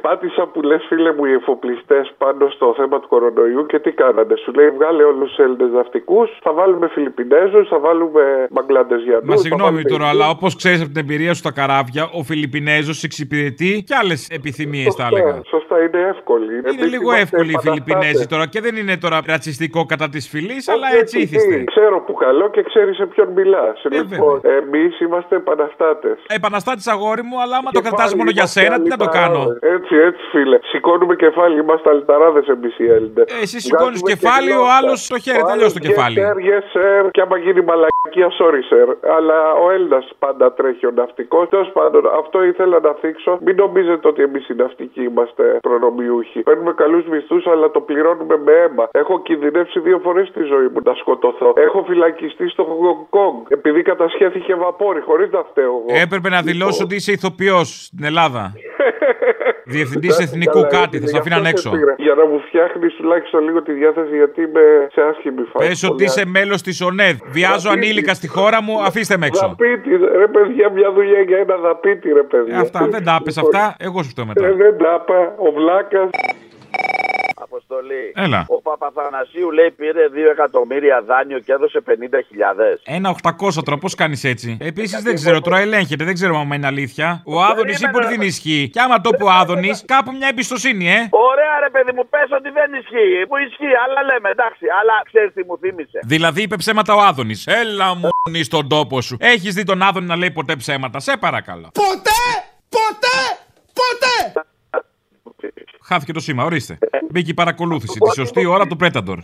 Πάτησα που λες, φίλε μου, οι εφοπλιστές πάνω στο θέμα του κορονοϊού και τι κάνανε. Σου λέει, βγάλε όλους τους Έλληνες ναυτικούς, θα βάλουμε Φιλιππινέζους, θα βάλουμε Μπαγκλαντεζιανού. Μα συγγνώμη τώρα, αλλά όπως ξέρεις από την εμπειρία σου στα καράβια, ο Φιλιππινέζος εξυπηρετεί και άλλες επιθυμίες, θα έλεγα. Σωστά, είναι εύκολη. Είναι λίγο εύκολη η Φιλιππινέζη τώρα και δεν είναι τώρα ρατσιστικό κατά της φυλής, αλλά έτσι ήθιστε. Ξέρω που καλό και ξέρει σε ποιον μιλά. Λοιπόν, εμείς είμαστε επαναστάτες. Επαναστάτης αγόρι μου, αλλά άμα το κρατάς μόνο για σένα, τι να το κάνω; Έτσι, έτσι, φίλε. Σηκώνουμε κεφάλι, είμαστε αλυταράδε εμείς οι Έλληνες. Ε, εσύ σηκώνεις κεφάλι, ο άλλος το χέρι, τελειώ το κεφάλι. Yes, sir, yes, sir. Και άμα γίνει μαλακία, sorry, sir. Αλλά ο Έλληνας πάντα τρέχει ο ναυτικός. Τέλος πάντων, αυτό ήθελα να θίξω. Μην νομίζετε ότι εμείς οι ναυτικοί είμαστε προνομιούχοι. Παίρνουμε καλούς μισθούς, αλλά το πληρώνουμε με αίμα. Έχω κινδυνεύσει δύο φορές στη ζωή μου να σκοτωθώ. Έχω φυλακιστεί στο Χονγκ Κονγκ επειδή κατασχέθηκε βαπόρι χωρίς να φταίω εγώ. Έπρεπε να δηλώσω ότι είσαι ηθοποιός στην Ελλάδα. <laughs> Διευθυντής Εντάξει, εθνικού καλά, κάτι, έγινε, θα σε γι' αφήναν αυτό έξω. σε πήρα. Για να μου φτιάχνεις τουλάχιστον λίγο τη διάθεση, γιατί είμαι σε άσχημη φάση. Πες ότι είσαι μέλος της ΟΝΕΔ. Βιάζω ανήλικα στη χώρα μου, αφήστε με έξω. Δαπίτη, ρε παιδιά, μια δουλειά για ένα δαπίτη, ρε παιδιά. Ε, αυτά δεν τα άπες αυτά, εγώ σου φταίω μετά. Ε, δεν τα είπα, ο Βλάκας. Αποστολή. Έλα. Ο Παπαθανασίου λέει πήρε 2 εκατομμύρια δάνειο και έδωσε 50 χιλιάδες. Ένα 800 τώρα, πώς κάνεις έτσι; Επίσης δεν ξέρω, τώρα ελέγχεται, δεν ξέρω αν είναι αλήθεια. Ο Άδωνης είπε ότι δεν ισχύει. Και άμα το πει ο Άδωνης, κάπου μια εμπιστοσύνη, ε. Ωραία ρε παιδί μου, πες ότι δεν ισχύει. Που ισχύει, αλλά λέμε εντάξει. Αλλά ξέρεις τι μου θύμισε. Δηλαδή είπε ψέματα ο Άδωνης. Έλα μου στον τόπο σου. Έχεις δει τον Άδωνη να λέει ποτέ ψέματα, σε παρακαλώ. Ποτέ! Ποτέ! Ποτέ! Χάθηκε το σήμα, ορίστε. Μπήκε η παρακολούθηση. Τη σωστή ώρα του Predator.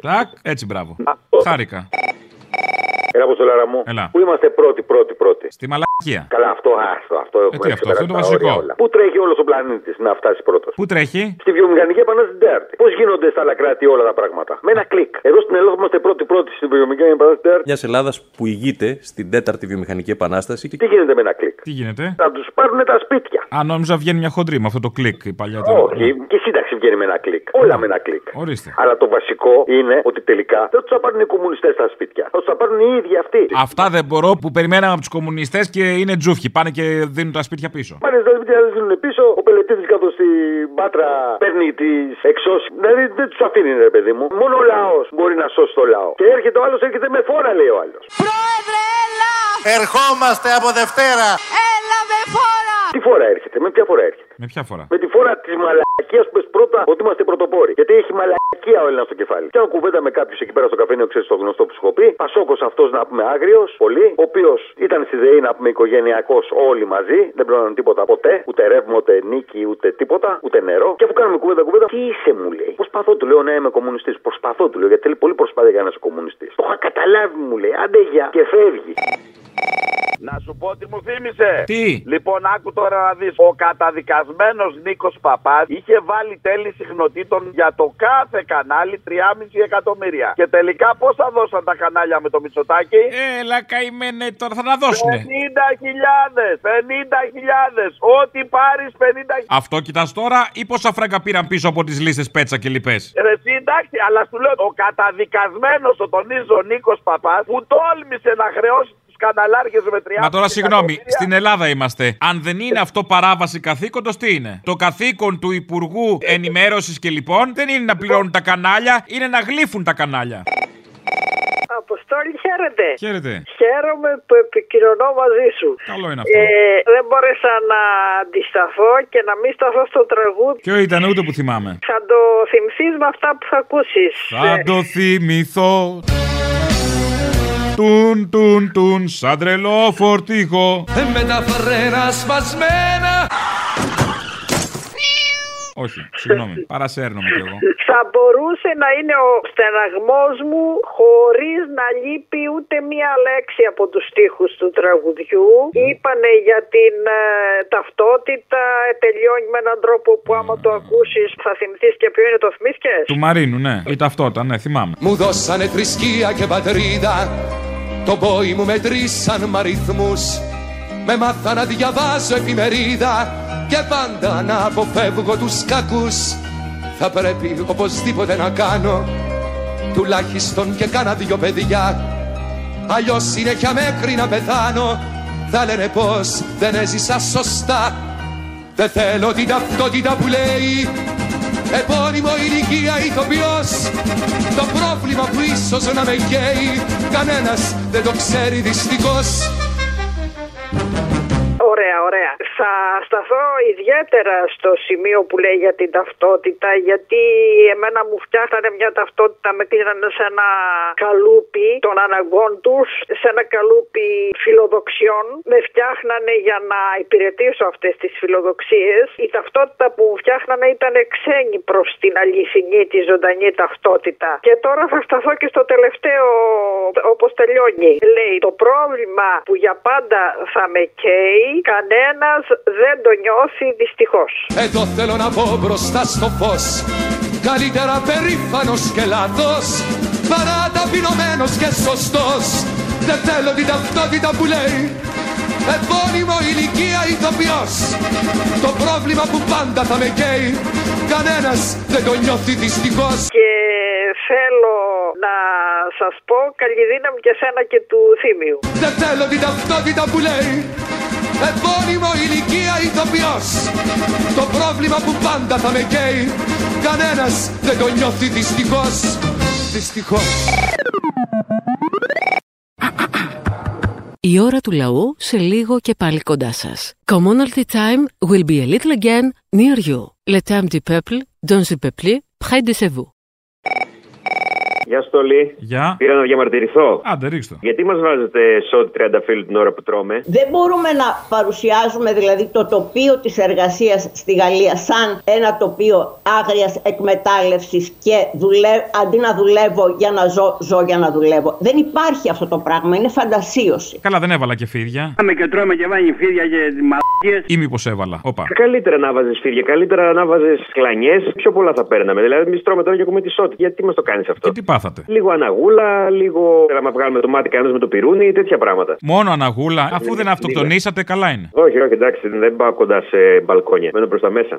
Τάκ, έτσι μπράβο. Χάρηκα. Έλα, Αποστολάρα μου. Έλα. Πού είμαστε πρώτοι, πρώτοι, πρώτοι; Στη μαλακία. Καλά, αυτό, άστο, αυτό έχουμε τι, αυτό, αυτό είναι το ξεπεράσει τα βασικό. όρια όλα. Πού τρέχει όλος ο πλανήτης να φτάσει πρώτος; Πού τρέχει; Στη βιομηχανική επανάσταση την τέταρτη. Πώς γίνονται στα άλλα κράτη όλα τα πράγματα; Με ένα κλικ. Εδώ στην Ελλάδα είμαστε πρώτοι-πρώτοι στη βιομηχανική επανάσταση την τέταρτη. Μιας Ελλάδας που ηγείται στην τέταρτη βιομηχανική επανάσταση. Τι γίνεται με ένα κλικ; Τι γίνεται; Θα τους πάρουν τα σπίτια. Α, νόμιζα βγαίνει μια χοντρή με αυτό το κλικ η παλιά τώρα. Όχι, και η σύνταξη βγαίνει με ένα κλικ. Όλα με ένα κλικ. Ορίστε. Αλλά το βασικό είναι ότι τελικά δεν τους θα πάρουν οι κομμουνιστές στα σπίτια. Θα τους θα πάρουν οι ίδιοι αυτοί. Αυτά δεν μπορώ που περιμέναμε από τους κομμουνιστές και είναι τζούφι. Πάνε και δίνουν τα σπίτια πίσω. Πάνε στα σπίτια, δεν δίνουν πίσω. Ο πελετήτης κάτω στην πάτρα παίρνει τις εξώσεις. Δηλαδή δεν τους αφήνει, ρε παιδί μου. Μόνο ο λαός μπορεί να σώσει το λαό. Και έρχεται ο άλλος, έρχεται με φόρα, λέει ο άλλος. Πρόεδρε, έλα! Ερχόμαστε από Δευτέρα! Έλα με φόρα! Τι φορά έρχεται, με ποια φορά έρχεται; Με ποια φορά. Με τη φορά της μαλακίας που πες πρώτα ότι είμαστε πρωτοπόροι. Γιατί έχει μαλακία ο Έλληνας στο κεφάλι. Και αν κουβέντα με κάποιους εκεί πέρα στο καφένιο, ξέρεις το γνωστό που σου έχω πει. Πασόκος αυτός να πούμε άγριος, πολύ. Ο οποίος ήταν στη ΔΕΗ να πούμε οικογενειακός όλοι μαζί. Δεν πληρώναν τίποτα ποτέ. Ούτε ρεύμα, ούτε νίκη, ούτε τίποτα. Ούτε νερό. Και αφού κάνουμε κουβέντα κουβέντα, τι είσαι μου λέει. Προσπαθώ του λέω να είμαι κομμουνιστής. Προσπαθώ του λέω γιατί θέλει πολύ προσπάθεια για να είσαι κομμουνιστής. Το είχα καταλάβει μου λέει. Άντε για και φεύγει. Να σου πω τι μου θύμισε. Τι; Λοιπόν, άκου τώρα να δεις. Ο καταδικασμένος Νίκος Παπάς είχε βάλει τέλη συχνοτήτων για το κάθε κανάλι 3,5 εκατομμύρια. Και τελικά πόσα δώσαν τα κανάλια με το Μητσοτάκι. Έλα καημένε τώρα θα τα δώσουνε. 50.000! 50.000! Ό,τι πάρεις 50.000. Αυτό κοιτάς τώρα ή πόσα φράγκα πήραν πίσω από τις λίστες πέτσα και λοιπέ. Ρε εσύ, εντάξει, αλλά σου λέω ο καταδικασμένος, το τονίζω Νίκος Παπάς, που τόλμησε να χρεώσει του καναλάρχε με 30 Μα τώρα συγγνώμη, στην Ελλάδα είμαστε. Αν δεν είναι αυτό παράβαση καθήκοντος, τι είναι; Το καθήκον του Υπουργού Ενημέρωσης και λοιπόν δεν είναι να πληρώνουν τα κανάλια, είναι να γλύφουν τα κανάλια. Αποστόλη, χαίρετε. Χαίρετε. Χαίρομαι που επικοινωνώ μαζί σου. Καλό είναι αυτό. Ε, δεν μπόρεσα να αντισταθώ και να μην σταθώ στο τραγούδι. Ποιο ήταν ούτε που θυμάμαι. Θα το θυμηθείς με αυτά που θα ακούσεις. Θα το θυμηθώ. Τουν τουν τουν σαν τρελό φορτηγό. Με τα φρένα σπασμένα Όχι, συγγνώμη, παρασέρνομαι κι εγώ. Θα μπορούσε να είναι ο στεναγμός μου χωρίς να λείπει ούτε μία λέξη από τους στίχους του τραγουδιού. Είπανε για την ε, ταυτότητα, ε, τελειώνει με έναν τρόπο που άμα το ακούσεις θα θυμηθείς και ποιο είναι το θυμήθηκες; Του Μαρίνου, ναι, η ταυτότητα, ναι, θυμάμαι. Μου δώσανε θρησκεία και πατρίδα Το πόη μου μετρήσαν μ' αριθμούς Με μάθα να διαβάζω εφημερίδα Και πάντα να αποφεύγω τους κακούς. Θα πρέπει οπωσδήποτε να κάνω Τουλάχιστον και κάνα δυο παιδιά. Αλλιώς συνέχεια μέχρι να πεθάνω Θα λένε πως δεν έζησα σωστά. Δεν θέλω την ταυτότητα που λέει Επώνυμο ηλικία ηθοποιός. Το πρόβλημα που ίσως να με καίει Κανένας δεν το ξέρει δυστυχώς Thank you. Ωραία, ωραία. Θα σταθώ ιδιαίτερα στο σημείο που λέει για την ταυτότητα, γιατί εμένα μου φτιάχνανε μια ταυτότητα, με κλείνανε σε ένα καλούπι των αναγκών τους, σε ένα καλούπι φιλοδοξιών. Με φτιάχνανε για να υπηρετήσω αυτές τις φιλοδοξίες. Η ταυτότητα που μου φτιάχνανε ήταν ξένη προς την αληθινή, τη ζωντανή ταυτότητα. Και τώρα θα σταθώ και στο τελευταίο, όπως τελειώνει. Λέει το πρόβλημα που για πάντα θα με καίει, κανένας δεν το νιώθει δυστυχώς. Εδώ θέλω να πω μπροστά στο φως Καλύτερα περήφανος και λάθος Παρά ταπεινωμένος και σωστός Δεν θέλω την ταυτότητα που λέει Επώνυμο ηλικία ηθοποιός Το πρόβλημα που πάντα θα με καίει Κανένας δεν το νιώθει δυστυχώς Και θέλω να σας πω καλή δύναμη και σένα και του Θήμιου. Δεν θέλω την ταυτότητα που λέει Επώνυμο ηλικία ηθοποιός Το πρόβλημα που πάντα θα με καίει Κανένας δεν το νιώθει δυστυχώς Δυστυχώς Η ώρα του λαού σε λίγο και πάλι κοντά σας. Commonalty time will be a little again near you. Le temps du peuple, dans le peuple, près de vous. Γεια σου, Τόλι. Γεια. Πήρα να διαμαρτυρηθώ. Άντε, ρίξτε. Γιατί μας βάζετε σότι 30 φίλου την ώρα που τρώμε; Δεν μπορούμε να παρουσιάζουμε δηλαδή το τοπίο της εργασίας στη Γαλλία σαν ένα τοπίο άγριας εκμετάλλευσης και δουλε... αντί να δουλεύω για να ζω, ζω για να δουλεύω. Δεν υπάρχει αυτό το πράγμα, είναι φαντασίωση. Καλά, δεν έβαλα και φίδια. Πάμε και τρώμε και βάνει φίδια και μαλακίες. Ή μήπως έβαλα. Όπα. Καλύτερα να βάζεις φίδια, καλύτερα να βάζεις κλανιές. Πιο πολλά θα παίρναμε. Δηλαδή, εμείς τρώμε τώρα και ακούμε τη σότη. Γιατί μας το κάνεις αυτό; Και τι πάθατε. Λίγο αναγούλα, λίγο να βγάλουμε το μάτι κανένας με το πυρούνι, τέτοια πράγματα. Μόνο αναγούλα, αφού δεν αυτοκτονήσατε, καλά είναι. Όχι, όχι, εντάξει, δεν πάω κοντά σε μπαλκόνια. Μένω προς τα μέσα.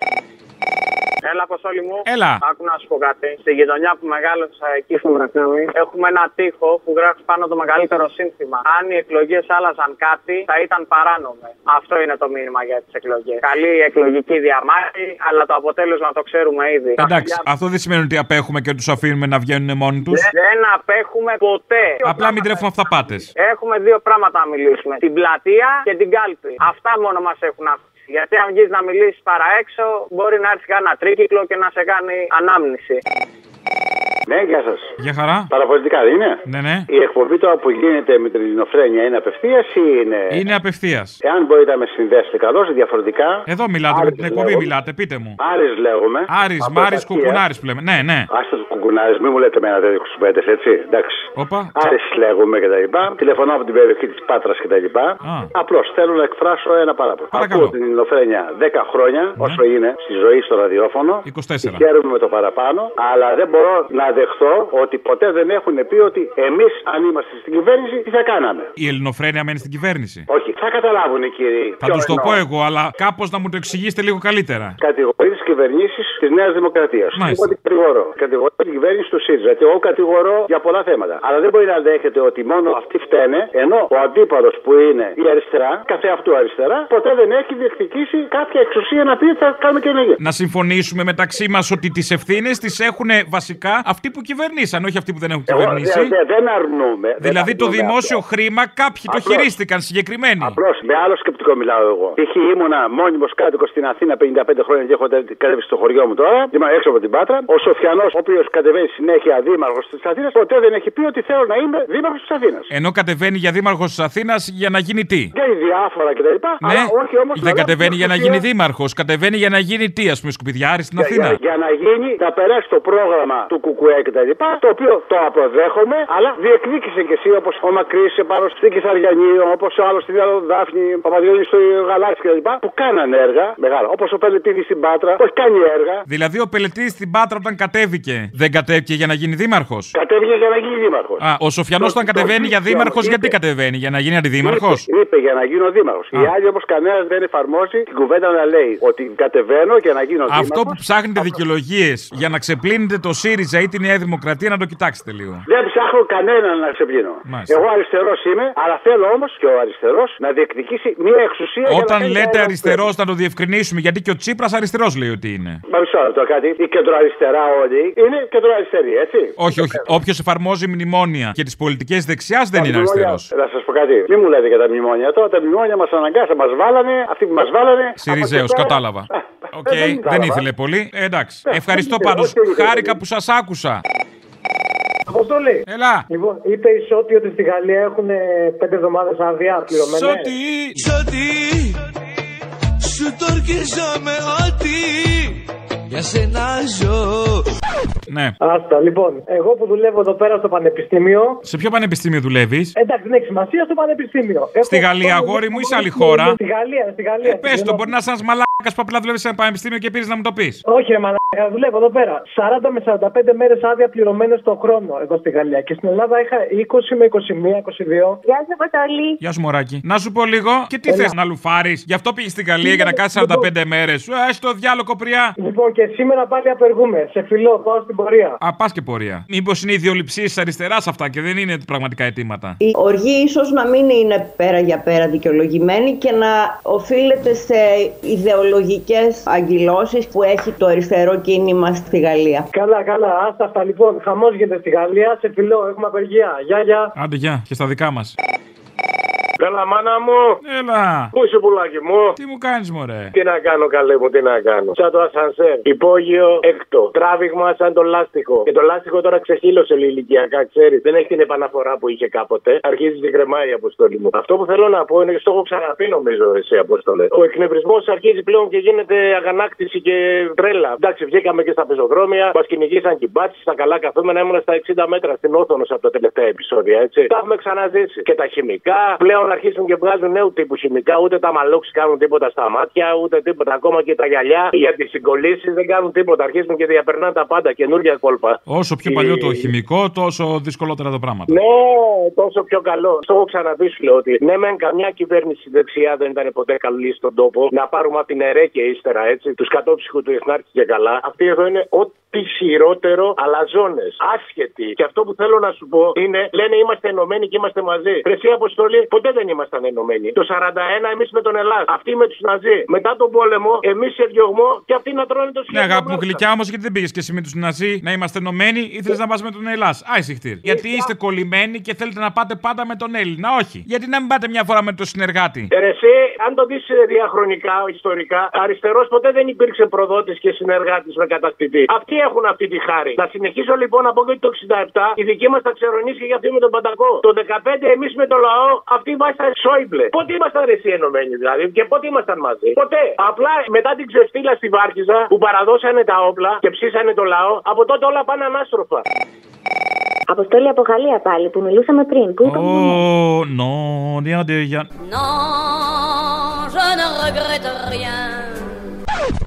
Έλα, Αποστόλη μου. Έλα. Άκου να σου πω κάτι. Στη γειτονιά που μεγάλωσα εκεί στο Βρακάμι, έχουμε ένα τοίχο που γράφει πάνω το μεγαλύτερο σύνθημα. Αν οι εκλογές άλλαζαν κάτι, θα ήταν παράνομε. Αυτό είναι το μήνυμα για τις εκλογές. Καλή εκλογική διαμάχη, αλλά το αποτέλεσμα το ξέρουμε ήδη. Εντάξει, αυτό δεν σημαίνει ότι απέχουμε και τους αφήνουμε να βγαίνουν μόνοι τους. Δεν απέχουμε ποτέ. Απλά μην τρέφουμε αυταπάτες. Έχουμε δύο πράγματα να μιλήσουμε. Την πλατεία και την κάλπη. Αυτά μόνο μας έχουν αφήσει. Γιατί αν βγει να μιλήσεις παρά έξω, μπορεί να έρθει κανένα τρίκυκλο και να σε κάνει ανάμνηση. Ναι, γεια σας. Για χαρά. Παραπολιτικά δεν είναι; Ναι, ναι. Η εκπομπή τώρα που γίνεται με την ελληνοφρένεια είναι απευθείας ή είναι. Είναι απευθείας. Εάν μπορείτε να με συνδέσετε καλώς, διαφορετικά. Εδώ μιλάτε, με την εκπομπή λέγω. μιλάτε, πείτε μου. Άρης λέγομαι. Άρης, Από Μάρη, Ταρκία. Κουκουνάρης που λέμε. Ναι, ναι. Άστε τους κουκουνάρες, μην μου λέτε με ένα τέτοιο κουσουμπέτε, έτσι. Εντάξει. Όπα. Άρης λέγομαι και τα λοιπά. Τηλεφωνώ από την περιοχή της Πάτρας και τα λοιπά. Απλώς θέλω να εκφράσω ένα παράπονο. Ακούω την ελληνοφρένεια 10 χρόνια, όσο είναι στη ζωή στο ραδιόφωνο. 24. Και χαίρομαι με το παραπάνω, αλλά δεν μπορώ να δεχθώ ότι ποτέ δεν έχουν πει ότι εμείς, αν είμαστε στην κυβέρνηση, τι θα κάναμε. Η ελληνοφρένεια μένει στην κυβέρνηση. Όχι, θα καταλάβουν οι κύριοι. Θα ποιο τους το εννοώ. πω εγώ, αλλά κάπως να μου το εξηγήσετε λίγο καλύτερα. Κατηγορεί τις κυβερνήσεις της Νέας Δημοκρατίας. Μάλιστα. Εγώ την κατηγορώ. Κατηγορώ την κυβέρνηση του ΣΥΡΙΖΑ. Γιατί εγώ κατηγορώ για πολλά θέματα. Αλλά δεν μπορεί να δέχεται ότι μόνο αυτοί φταίνε, ενώ ο αντίπαλος που είναι η αριστερά, καθε αυτού αριστερά, ποτέ δεν έχει διεκδικήσει κάποια εξουσία να πει ότι θα κάνουμε και ενέργεια. Να συμφωνήσουμε μεταξύ μας ότι τις ευθύνες τις έχουν βασικά αυτοί που κυβερνήσαν, όχι αυτοί που δεν έχουν Εγώ κυβερνήσει. δεν, δεν- δεν αρνούμε. δεν Δηλαδή το αρνούμε δημόσιο αυτό. χρήμα κάποιοι το Απλώς. χειρίστηκαν συγκεκριμένοι. Απλώς με άλλο σκεπτικό μιλάω εγώ. Π.χ. ήμουνα μόνιμος κάτοικος στην Αθήνα 55 χρόνια και έχω κατέβει στο χωριό μου τώρα. Είμαι έξω από την Πάτρα. Ο Σοφιανός, ο οποίος κατεβαίνει συνέχεια δήμαρχος της Αθήνας, ποτέ δεν έχει πει ότι θέλω να είμαι δήμαρχος της Αθήνας. Ενώ κατεβαίνει για δήμαρχος της Αθήνας για να γίνει τι; Για διάφορα κτλ. Ναι, Αλλά όχι όμως. δεν κατεβαίνει για να γίνει δήμαρχος. Κατεβαίνει για να γίνει τι, ας πούμε, σκουπιδιάρη στην Για, Αθήνα. για, για να γίνει, να περάσει το πρόγραμμα του Κουκουέ κτλ. Το οποίο το αποδέχομαι, αλλά διεκδίκησε κι εσύ όπως ο Μακρύς πάνω στην Κιθαριανή, όπως ο άλλος στην Δάφνη, ο Παπαδιώτη στο Γαλάξι κτλ. Που κάνανε έργα μεγάλα. Όπως ο Πελετήδη στην Πάτρα, που έχει κάνει έργα. Δηλαδή ο Πελετή στην Πάτρα όταν κατέβηκε, δεν κατέβηκε για να γίνει δήμαρχος; Κατέβηκε για να γίνει δήμαρχος. Α, ο Σοφιανός όταν κατεβαίνει για δήμαρχος, γιατί κατεβαίνει, για να γίνει αντιδήμαρχος; Είπε, είπε για να γίνω δήμαρχος. Οι άλλοι όμω κανένας δεν εφαρμόζει την κουβέντα να λέει ότι κατεβαίνω και να γίνω δήμαρχος. Αυτό που ψάχνετε δικαιολογίες για να ξεπλύνετε το ΣΥΡΙΖΑ ή τη Νέα Δημοκρατία να το κοιτάξετε λίγο. Δεν ψάχνω κανέναν να ξεπλύνω. Μάλιστα. Εγώ αριστερός είμαι, αλλά θέλω όμως και ο αριστερός να διεκδικήσει μια εξουσία. για να Όταν κάνει λέτε τα αριστερός, να το διευκρινίσουμε, γιατί και ο Τσίπρας αριστερός λέει ότι είναι. Μα μισό λεπτό κάτι. Η κεντροαριστερά όλοι είναι κεντροαριστεροί, έτσι. Όχι, όχι. Όποιος εφαρμόζει μνημόνια και τις πολιτικές δεξιάς δεν Τα είναι μνημόνια- αριστερός. Να σας πω κάτι. Μην μου λέτε για τα μνημόνια τώρα. Τα μνημόνια μας αναγκάσαν, μας βάλανε. Αυτοί που μας βάλανε. Συριζαίος, από εκεί πέρα- κατάλαβα. Οκ, δεν δεν κατάλαβα. ήθελε πολύ. Ε, εντάξει. Ε, Ευχαριστώ δεν πάντως. ήθελε, όχι, Χάρηκα ήθελε. που σας άκουσα. Αποστόλη. Έλα. Λοιπόν, είπε η Σώτη ότι στη Γαλλία έχουν ε, πέντε εβδομάδες άδεια πληρωμένες. Σώτη. Σώτη σου το ορκίζομαι ότι για σένα ζω Ναι. Άστα, λοιπόν, εγώ που δουλεύω εδώ πέρα στο πανεπιστήμιο. Σε ποιο πανεπιστήμιο δουλεύεις; Εντάξει, δεν έχει σημασία στο πανεπιστήμιο. Στη Έχω- Γαλλία, αγόρι μου, ή σε άλλη χώρα. Στη Γαλλία, στη Γαλλία. Πες το, μπορεί να είσαι ένα μαλάκας που απλά δουλεύεις σε ένα πανεπιστήμιο και πήρες να μου το πεις. Όχι, ρε μαλάκα, δουλεύω εδώ πέρα. 40 με 45 μέρες άδεια πληρωμένες το χρόνο εδώ στη Γαλλία. Και στην Ελλάδα είχα 20 με 21, 22. Γεια σα, Αποστολή. Γεια σου, Μωράκι. Να σου πω λίγο, και τι θες να λουφάρεις; Γι' αυτό πήγες στην Γαλλία για να κάτσεις 45 μέρες. Σου έσαι το διάλογο κοπριά. Λοιπόν, και σήμερα πάλι απεργούμε. Σε φιλό, πάω στην πορεία. Α, πας και πορεία. Μήπως είναι ιδιοληψίες τη αριστεράς αυτά και δεν είναι πραγματικά αιτήματα; Η οργή ίσως να μην είναι πέρα για πέρα δικαιολογημένη και να οφείλεται σε ιδεολογικέ αγκυλώσει που έχει το αριστερό κίνημα στη Γαλλία. Καλά, καλά, άστα αυτά λοιπόν. Χαμός γίνεται στη Γαλλία. Σε φιλό, έχουμε απεργία. Γεια, γεια. Άντε, γεια, και στα δικά μας. Έλα, μάνα μου. Έλα. Πού είσαι, πουλάκι μου; Τι μου κάνεις, μωρέ; Τι να κάνω, καλέ μου, τι να κάνω. Σαν το ασανσέρ. Υπόγειο έκτο. Τράβηγμα σαν το λάστιχο. Και το λάστιχο τώρα ξεχύλωσε ηλικιακά, ξέρεις. Δεν έχει την επαναφορά που είχε κάποτε. Αρχίζει την κρεμάει η αποστολή μου. Αυτό που θέλω να πω είναι και το έχω ξαναπεί, νομίζω, εσύ αποστολέ. Ο εκνευρισμός αρχίζει πλέον και γίνεται αγανάκτηση και τρέλα. Εντάξει, βγήκαμε και στα πεζοδρόμια, μας κυνηγήσαν κυμπάτσει, στα καλά καθόμενα ήμουν στα 60 μέτρα στην Όθωνος από τα τελευταία επεισόδια, έτσι. Τα έχουμε ξαναζήσει. Και τα χημικά πλέον αρχίζουν και βγάζουν νέου τύπους χημικά. Ούτε τα μαλόξι κάνουν τίποτα στα μάτια, ούτε τίποτα. Ακόμα και τα γυαλιά για τι συγκολήσει δεν κάνουν τίποτα. Αρχίζουν και διαπερνάνε τα πάντα, καινούργια κόλπα. Όσο πιο παλιό το χημικό, τόσο δυσκολότερα τα πράγματα. Ναι, τόσο πιο καλό. Το έχω ξαναπεί σου λέω ότι ναι, μεν καμιά κυβέρνηση δεξιά δεν ήταν ποτέ καλή στον τόπο. Να πάρουμε από την ΕΡΕ και ύστερα έτσι, τους κατόψυχους του Εθνάρχη και καλά. Αυτή εδώ είναι ό,τι χειρότερο, αλλά ζώνε. Άσχετοι. Και αυτό που θέλω να σου πω είναι, λένε είμαστε ενωμένοι και είμαστε μαζί. Χρυσή αποστολή, ποτέ δεν ήμασταν ενωμένοι. Το 41 εμείς με τον Ελλάδα. Αυτοί με τους Ναζί. Μετά τον πόλεμο, εμείς σε διωγμό και αυτοί να τρώνε το Ναι, αγάπη μου γλυκιά όμως, γιατί δεν πήγες και εσύ με τους Ναζί να είμαστε ενωμένοι, ήθελε να πας με τον Ελλάς; Άισιχτήρ. Γιατί είστε κολλημένοι και θέλετε να πάτε πάντα με τον Έλληνα. Όχι. Γιατί να μην πάτε μια φορά με τον συνεργάτη; Ε, ρε, εσύ, αν το δεις διαχρονικά, ιστορικά, αριστερός ποτέ δεν υπήρξε προδότης και συνεργάτης με κατακτητή. Αυτοί έχουν αυτή τη χάρη. Να συνεχίσω λοιπόν να πω και το 67, η δική μα τα ξερονίσει για αυτή με τον Παντακό. Το 15 εμεί με το λαό, αυτοί βάσαν Σόιμπλε. Πότε ήμασταν εσύ ενωμένοι δηλαδή και πότε ήμασταν μαζί. Ποτέ. Απλά μετά την ξεφτύλα στη Βάρκιζα που παραδώσανε τα όπλα και ψήσανε το λαό, από τότε όλα πάνε ανάστροφα. Αποστόλη από Γαλλία πάλι που μιλούσαμε πριν. Πού είπαμε. Oh, non, rien de rien. Non, je ne regrette rien.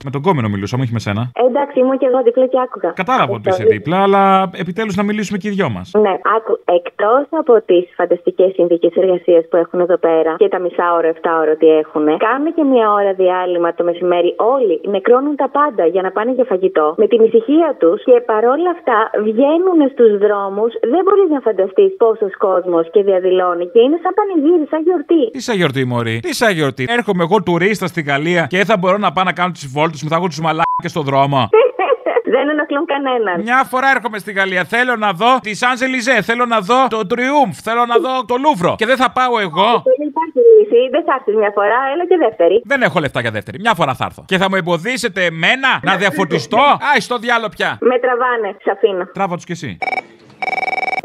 Με τον κόμενο μιλούσα, μου όχι με σένα. Ε, Εντάξει, ήμουν και εγώ δίπλα και άκουγα. Κατάλαβα ότι είσαι Αποστόλη. δίπλα, αλλά επιτέλους να μιλήσουμε και οι δυο μας. Ναι, άκου. Εκτός από τις φανταστικές συνθήκες εργασίας που έχουν εδώ πέρα και τα μισά ώρα, 7 ώρα ότι έχουν, κάνουν και μια ώρα διάλειμμα το μεσημέρι. Όλοι νεκρώνουν τα πάντα για να πάνε για φαγητό με την ησυχία τους και παρόλα αυτά βγαίνουν στους δρόμους. Δεν μπορείς να φανταστείς πόσος κόσμος και διαδηλώνει και είναι σαν πανηγύρι, σαν γιορτή. Τι σαν γιορτή, Μωρή. Τι σαν γιορτή. Έρχομαι εγώ τουρίστα στη Γαλλία και δεν θα μπορώ να πάω να κάνω τις βόλτες μου. Θα έχω τους μαλάκες στο δρόμο. <laughs> Δεν ενοχλούν κανέναν. Μια φορά έρχομαι στη Γαλλία. Θέλω να δω τη Σάνζελιζέ. Θέλω να δω το Τριούμφ. Θέλω να δω το Λούβρο. Και δεν θα πάω εγώ. Δεν υπάρχει λύση. Δεν θα έρθεις μια φορά, έλα και δεύτερη. Δεν έχω λεφτά για δεύτερη. Μια φορά θα έρθω. Και θα μου εμποδίσετε εμένα να διαφωτιστώ; <laughs> Άι στο διάλο πια. Με τραβάνε, σ' αφήνω. Τράβα τους κι εσύ.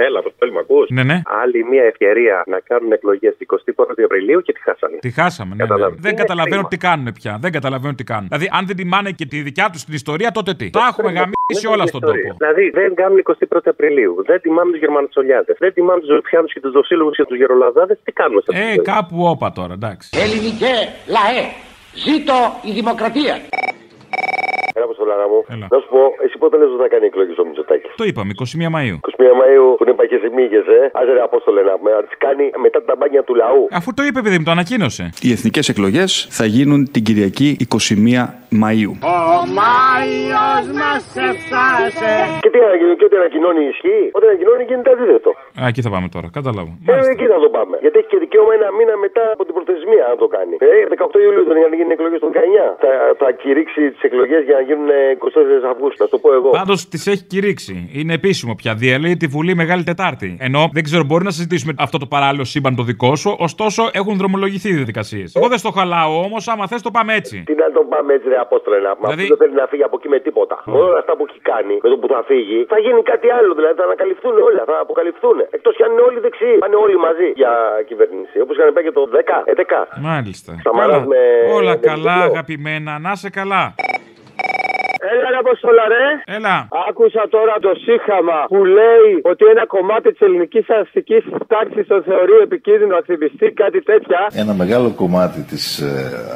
Έλα, Αποστόλη, μ' ακούς; Ναι, ναι. Άλλη μια ευκαιρία να κάνουν εκλογές 21η Απριλίου και τη χάσανε. Τη χάσαμε, ναι. ναι. Δεν καταλαβαίνω τι κάνουν πια. Δεν καταλαβαίνω τι κάνουν. Δηλαδή, αν δεν τιμάνε και τη δικιά τους την ιστορία, τότε τι; Τα έχουμε γαμίσει όλα στον τόπο. Δηλαδή, δεν κάνουν 21η Απριλίου. Δεν τιμάμε τους Γερμανοτσολιάδε. Δεν τιμάμε τους Ρουφιάνου και τους Δοσύλλογους και τους Γερολαδάδες. Τι κάνουμε σε Ε, κάπου όπα τώρα, εντάξει. Ελληνικέ λαέ, ζήτω η δημοκρατία. Έλα, Αποστολάρα μου. Να σου πω, εσύ πότε λες ότι θα κάνει εκλογή στο Μητσοτάκι. Το είπαμε, 21 Μαου. 21 Μαΐου που είναι παχεσημίγες, ε. Άσε ρε Απόστολε να με- να τις κάνει μετά τα μπάνια του λαού. Αφού το είπε, παιδί μου, το ανακοίνωσε. Οι εθνικές εκλογές θα γίνουν την Κυριακή 21 Μαΐου. Ο Μάιος μας έφτασε. Και τι ανακοινώνει, και ό,τι ανακοινώνει ισχύει. Ό,τι ανακοινώνει γίνεται αντίθετο. Α, εκεί θα πάμε τώρα, κατάλαβα. Ε, εκεί θα το πάμε. Γιατί έχει και δικαίωμα ένα μήνα μετά από την προθεσμία να το κάνει. Ε, 18 Ιουλίου δεν είχαν γίνει εκλογές το 19. Θα, θα κηρύξει τις εκλογές για να γίνουν 24 Αυγούστου. Θα το πω εγώ. Πάντως τις έχει κηρύξει. Είναι επίσημο πια. Διαλύει τη Βουλή Μεγάλη Τετάρτη. Ενώ δεν ξέρω, μπορεί να συζητήσουμε αυτό το παράλληλο σύμπαν το δικό σου, ωστόσο έχουν δρομολογηθεί οι διαδικασίες. Εγώ δεν στο χαλάω όμως, άμα θες το πάμε έτσι. Τι να το πάμε έτσι, ρε Απόστολε, να πούμε. Δηλαδή- Αυτό δεν θέλει να φύγει από εκεί με τίποτα. Μόνο όλα αυτά που έχει κάνει, με το που θα φύγει, θα γίνει κάτι άλλο. Δηλαδή θα ανακαλυφθούν όλα, θα αποκαλυφθούν. Εκτός κι αν είναι όλοι δεξιοί. Πάνε όλοι μαζί για κυβέρνηση. Όπως είχαν πάει και το 10, 11. Μάλιστα. Σαμαράς Καλά. με- Όλα με καλά, Βουλίο. αγαπημένα. Να σε καλά. Έλα, ρε Αποστολά, ρε. Έλα. Άκουσα τώρα το σύγχαμα που λέει ότι ένα κομμάτι της ελληνικής αστικής τάξης το θεωρεί επικίνδυνο ακτιβιστή, κάτι τέτοια. Ένα μεγάλο κομμάτι της ε,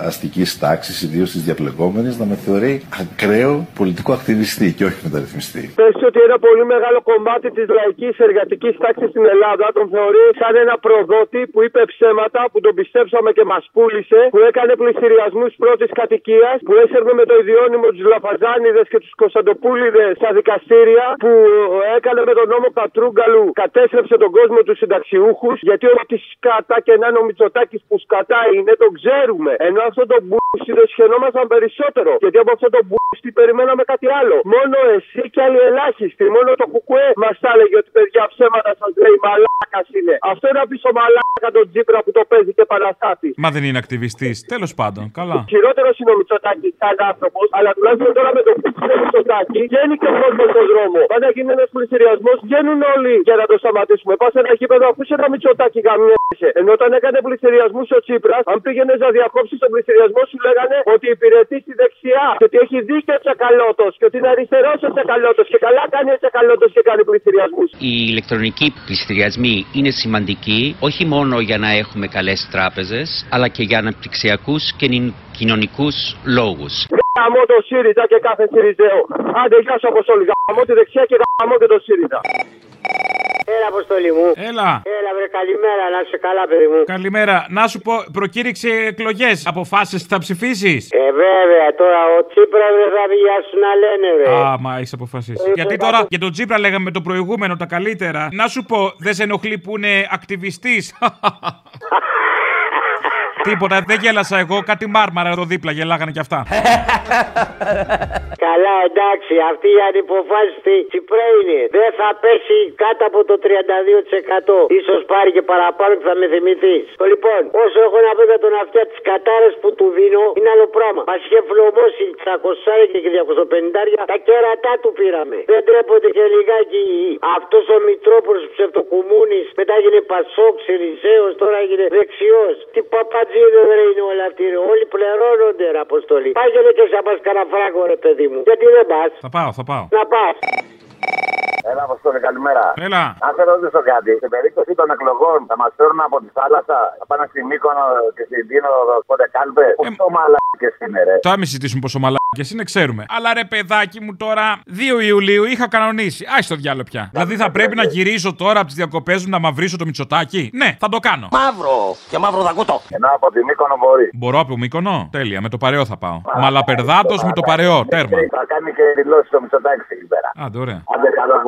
αστικής τάξης, ιδίως της διαπλεκόμενη, να με θεωρεί ακραίο πολιτικό ακτιβιστή και όχι μεταρρυθμιστή. Πες ότι ένα πολύ μεγάλο κομμάτι της λαϊκής εργατικής τάξης στην Ελλάδα τον θεωρεί σαν ένα προδότη που είπε ψέματα, που τον πιστέψαμε και μας πούλησε, που έκανε πληστηριασμού πρώτης κατοικίας, που έσερνε με το ιδιώνυμο τους Λαφαζάνιδε και τους Κωνσταντοπούλιδες στα δικαστήρια, που έκανε με τον νόμο Κατρούγκαλου, κατέστρεψε τον κόσμο του συνταξιούχους, γιατί ό,τι σκάτα και να είναι ο Μητσοτάκης που σκατά είναι, τον ξέρουμε. Ενώ αυτό το μπούστι το σχαινόμασταν περισσότερο. Γιατί από αυτό το μπούστι περιμέναμε κάτι άλλο. Μόνο εσύ και άλλοι ελάχιστοι. Μόνο το κουκουέ μας τα έλεγε ότι παιδιά ψέματα σα λέει μαλάκα είναι. Αυτό είναι πίσω μαλάκα τον Τζίπρα που το παίζει και παραστάτη. Μα δεν είναι ακτιβιστής. Τέλος πάντων. Καλά. Χειρότερος είναι ο Μητσοτάκης σαν άνθρωπος, αλλά τουλάχιστον τώρα με το κουκουέ Μητσοτάκη βγαίνει και ο κόσμο στον δρόμο. Όταν γίνει ένας πληστηριασμό, βγαίνουν όλοι για να το σταματήσουμε. Πας σε ένα γήπεδο, αφού σε ένα Μητσοτάκη γαμιέσαι. Ενώ όταν έκανε πληστηριασμού ο Τσίπρας, αν πήγαινες να διακόψεις τον πληστηριασμό, σου λέγανε ότι υπηρετεί στη δεξιά. Και ότι έχει δίκιο ο Τσακαλώτος. Και ότι είναι αριστερός ο Τσακαλώτος. Και καλά κάνει ο Τσακαλώτος και κάνει πληστηριασμού. Οι ηλεκτρονικοί πληστηριασμοί είναι σημαντικοί όχι μόνο για να έχουμε καλές τράπεζες, αλλά και για αναπτυξιακούς και κοινωνικούς λόγους. Γαμώ το ΣΥΡΙΖΑ και κάθε ΣΥΡΙΖΑΕΟ. Άντε, γεια σου Αποστόλη. Γαμώ τη δεξιά και γαμώ και το ΣΥΡΙΖΑ. Έλα, Αποστόλη μου. Έλα. Έλα, βρε, καλημέρα, να είσαι καλά, παιδί μου. Καλημέρα. Να σου πω, προκήρυξε εκλογές. Αποφάσισε τι θα ψηφίσεις; Ε, βέβαια, τώρα ο Τσίπρας δεν θα βγει για σου να λένε, ρε. Α, μα έχεις αποφασίσει. Γιατί τώρα για τον Τσίπρα λέγαμε το προηγούμενο τα καλύτερα. Να σου πω, δεν σε ενοχλεί που είναι ακτιβιστής; <laughs> Τίποτα, δεν γέλασα εγώ, κάτι μάρμαρα εδώ δίπλα γελάγανε κι αυτά. <laughs> Καλά, εντάξει, αυτή η ανυποφάσιστη Τσιπρέ είναι. Δεν θα πέσει κάτω από το 32%. σω πάρει και παραπάνω και θα με θυμηθείς. Λοιπόν, όσο έχω να πω για τον αυτιά τι κατάρε που του δίνω, είναι άλλο πράγμα. Μας είχε φλωμώσει 600 και 250 τα κέρατά του πήραμε. Δεν τρέπονται και λιγάκι αυτός ο Μητρόπουλο ψευτοκουμούνης μετά έγινε Πασόκ, Σιριζέος, τώρα έγινε δεξιός. Τι παπατζίδε δεν είναι όλα αυτοί. ρε. Όλοι πληρώνονται, ρε αποστολή. Πάγαινε και σε μα κανένα ρε παιδί μου. Γιατί δεν πα. Θα πάω, θα πάω. Να πας. Έλα, Αποστόλη, καλημέρα. Έλα. Αν σε ρωτήσω κάτι, στην περίπτωση των εκλογών θα μας φέρουν από τη θάλασσα, θα πάνε στη Μύκονο και στην Τίνο, πότε κάλπε; Πόσο μαλάκες είναι, ρε; Τώρα μην συζητήσουμε πόσο μαλάκες είναι, ξέρουμε. Αλλά ρε παιδάκι μου τώρα, 2 Ιουλίου είχα κανονίσει. Άι το διάλογο πια. Δηλαδή θα πρέπει να γυρίσω τώρα από τις διακοπές μου να μαυρίσω το μυτσοτάκι. Ναι, θα το κάνω. Μαύρο και μαύρο δακούτο. Ενώ από τη Μύκονο μπορεί. Μπορώ από Μύκονο; Τέλεια, με το παρεό θα πάω. Μαλαπερδάτος με το παρεό. Τέρμα. Θα κάνει και δηλώσεις το Μητσοτάκη εκεί πέρα. Άντε, ωραία. Άντε, καλό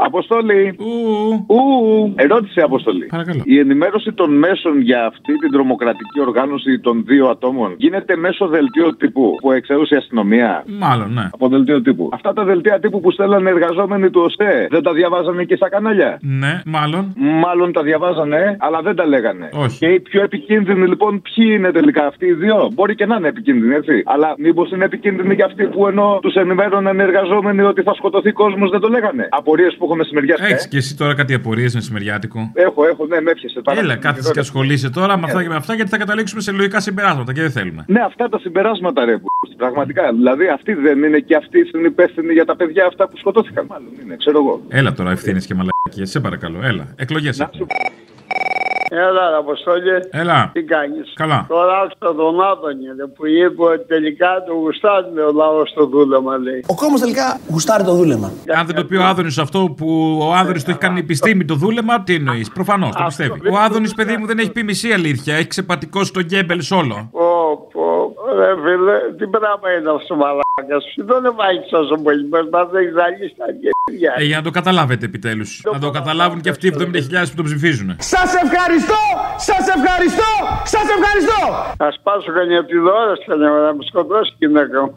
Αποστολή. Ου. Ερώτηση, Αποστολή. Παρακαλώ. Η ενημέρωση των μέσων για αυτή την τρομοκρατική οργάνωση των δύο ατόμων γίνεται μέσω δελτίου τύπου που εξαιρούσε η αστυνομία; Μάλλον, ναι. Από δελτίο τύπου. Αυτά τα δελτία τύπου που στέλνανε εργαζόμενοι του ΟΣΕ δεν τα διαβάζανε και στα κανάλια; Ναι, μάλλον. Μάλλον τα διαβάζανε, αλλά δεν τα λέγανε. Όχι. Και οι πιο επικίνδυνοι λοιπόν ποιοι είναι τελικά αυτοί οι δύο; Μπορεί και να είναι επικίνδυνοι, έτσι. Αλλά μήπως είναι επικίνδυνοι και αυτοί που ενώ τους ενημέρωναν οι εργαζόμενοι ότι θα σκοτωθεί κόσμος δεν το λέγανε; Απορίες που έχω μεσημεριάτικα. Έχεις και εσύ τώρα κάτι απορίες μεσημεριάτικο; Έχω, έχω, ναι, με έπιασε. πάρα Έλα, πολύ. κάθεσαι και ασχολείσαι τώρα με αυτά και με αυτά γιατί θα καταλήξουμε σε λογικά συμπεράσματα και δεν θέλουμε. Ναι, αυτά τα συμπεράσματα ρε. που- Πραγματικά. Δηλαδή αυτοί δεν είναι και αυτοί είναι υπεύθυνοι για τα παιδιά αυτά που σκοτώθηκαν. Μάλλον είναι, ξέρω εγώ. Έλα τώρα ευθύνες και μαλακίες, σε παρακαλώ. Έλα, εκλογές. Έλα, ρε, Αποστόλη. Έλα. Τι κάνεις; Καλά. Τώρα άκουσα τον Άδωνη ρε, που είπε ότι τελικά το γουστάρει ο λαός στο δούλεμα, λέει. Ο κόσμος τελικά γουστάρει το δούλεμα. Αν δεν το πει ο Άδωνης αυτό που ο Άδωνης το έχει κάνει επιστήμη το δούλεμα, τι εννοείς; Προφανώς το πιστεύει. Ο Άδωνης, παιδί μου, δεν έχει πει μισή αλήθεια. Έχει ξεπατικώσει τον Γκέμπελς όλο. Πω, πω, ρε φίλε, τι πράγμα είναι αυτό μαλάκας σου. Δεν βάζει τόσο πολύ. Μας μα έχει ζαλίσει τα γένια. Ε, για να το καταλάβετε επιτέλους. Να το καταλάβουν και αυτοί οι 70.000 που τον ψηφίζουν. Σας ευχαριστώ! Σας ευχαριστώ! Σας ευχαριστώ! Θα σπάσω κανένα τη δώρα και να με σκοτώσει η γυναίκα μου.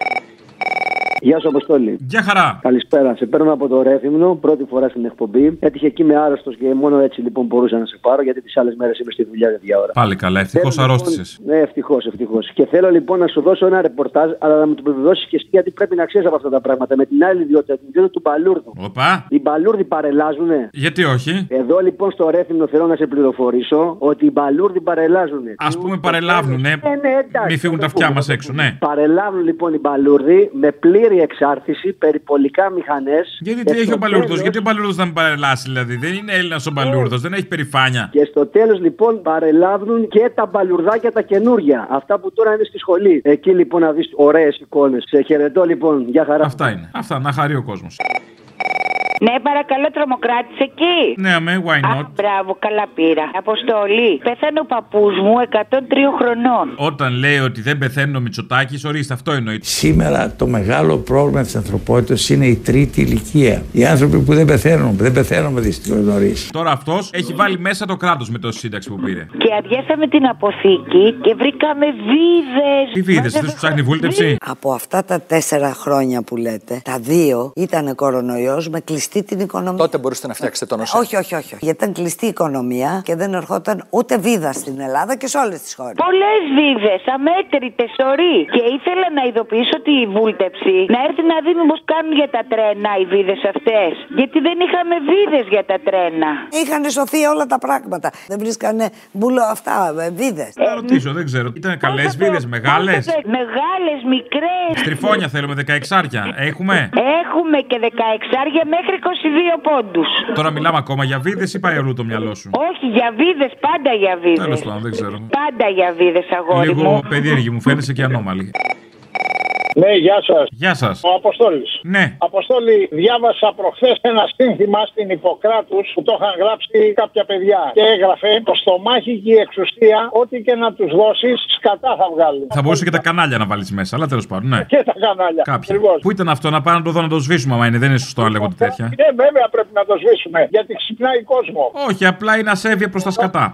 Γεια σου, Αποστόλη. Γεια χαρά. Καλησπέρα. Σε παίρνω από το Ρέθυμνο, πρώτη φορά στην εκπομπή. Έτυχε εκεί με άρρωστος και μόνο έτσι λοιπόν μπορούσα να σε πάρω, γιατί τις άλλες μέρες είμαι στη δουλειά για δύο ώρα. Πάλι καλά, ευτυχώς Θέλω, λοιπόν, αρρώστησες. Ναι, ευτυχώς, ευτυχώς. Και θέλω λοιπόν να σου δώσω ένα ρεπορτάζ, αλλά να μου το επιβεβαιώσεις και εσύ γιατί πρέπει να ξέρεις από αυτά τα πράγματα. Με την άλλη ιδιότητα, την ιδιότητα του Μπαλούρδου. Οπα. Οι Μπαλούρδοι παρελάζουνε. Γιατί όχι; Εδώ λοιπόν στο Ρέθυμνο θέλω να σε πληροφορήσω ότι οι Μπαλούρδοι παρελάζουνε. Α πούμε παρελάβουν, ναι. Ε, ναι, εντάξει, Μην φύγουν θα τα το πούμε, αυτιά μα θα το έξω, πούμε. ναι. Παρελάβουν λοιπόν οι Μπαλούρδοι με πλήρη εξάρτηση, περιπολικά μηχανές. Γιατί τι έχει ο Μπαλούρδο, γιατί ο Μπαλούρδο θα με παρελάσει, δηλαδή. Δεν είναι Έλληνας ο Μπαλούρδο, δεν έχει περηφάνεια. Και στο τέλος λοιπόν παρελάβουν και τα μπαλουρδάκια τα καινούργια. Αυτά που τώρα είναι στη σχολή. Εκεί λοιπόν να δεις ωραίες εικόνες. Σε χαιρετώ λοιπόν. Γεια χαρά. Αυτά είναι. Αυτά, να χαρεί ο κόσμος. Ναι, παρακαλώ, τρομοκράτης εκεί. Ναι, αμέ, why Α, not; μπράβο, καλά πήρα. Αποστολή. Πέθανε ο παππούς μου 103 χρονών. Όταν λέει ότι δεν πεθαίνει ο Μητσοτάκης, ορίστε, αυτό εννοεί. Σήμερα το μεγάλο πρόβλημα της ανθρωπότητας είναι η τρίτη ηλικία. Οι άνθρωποι που δεν πεθαίνουν, δεν πεθαίνουμε δυστυχώς νωρίς. Τώρα αυτός έχει βάλει μέσα το κράτος με το σύνταξη που πήρε. Και αδειάσαμε την αποθήκη και βρήκαμε βίδες. Τι βίδες, δεν τους ψάχνει βούλτεψη; Από αυτά τα τέσσερα χρόνια που λέτε, τα δύο ήταν κορονοϊός με κλειστή την οικονομία. Τότε μπορούσατε να φτιάξετε το νοσό. Όχι, όχι, όχι. Γιατί ήταν κλειστή η οικονομία και δεν ερχόταν ούτε βίδα στην Ελλάδα και σε όλες τις χώρες. Πολλές βίδες, αμέτρητες, σωροί. Και ήθελα να ειδοποιήσω τη βούλτεψη να έρθει να δει μήπω κάνουν για τα τρένα οι βίδες αυτές. Γιατί δεν είχαμε βίδες για τα τρένα. Είχαν σωθεί όλα τα πράγματα. Δεν βρίσκανε μπουλο αυτά, βίδες. Να ρωτήσω, δεν ξέρω. Ήταν καλές βίδες, μεγάλες; Μεγάλες, μικρές. Στριφόνια θέλουμε, 16 άρια. Έχουμε; Έχουμε και 16 άρια μέχρι 22 πόντους. Τώρα μιλάμε ακόμα για βίδες ή πάει αλλού το μυαλό σου; Όχι, για βίδες, πάντα για βίδες. Τέλος πάντων, δεν ξέρω. Πάντα για βίδες, αγόρι Λίγο μου. περίεργη μου φαίνεσαι και ανώμαλη. Ναι, γεια σας. Γεια σας. Ο Αποστόλης. Ναι. Αποστόλη, διάβασα προχθές ένα σύνθημα στην Ιπποκράτους που το είχαν γράψει κάποια παιδιά. Και έγραφε το στομάχι και η εξουσία, ό,τι και να τους δώσεις, σκατά θα βγάλουν. Θα μπορούσε και τα κανάλια να βάλεις μέσα, αλλά τέλος πάντων, ναι. Και τα κανάλια. Κάποια. Ακριβώς. Πού ήταν αυτό, να πάμε να το δω να το σβήσουμε, άμα είναι. Δεν είναι σωστό να λέγονται τέτοια. Ναι, βέβαια πρέπει να το σβήσουμε. Γιατί ξυπνάει κόσμο. Όχι, απλά είναι ασέβεια προς τα σκατά.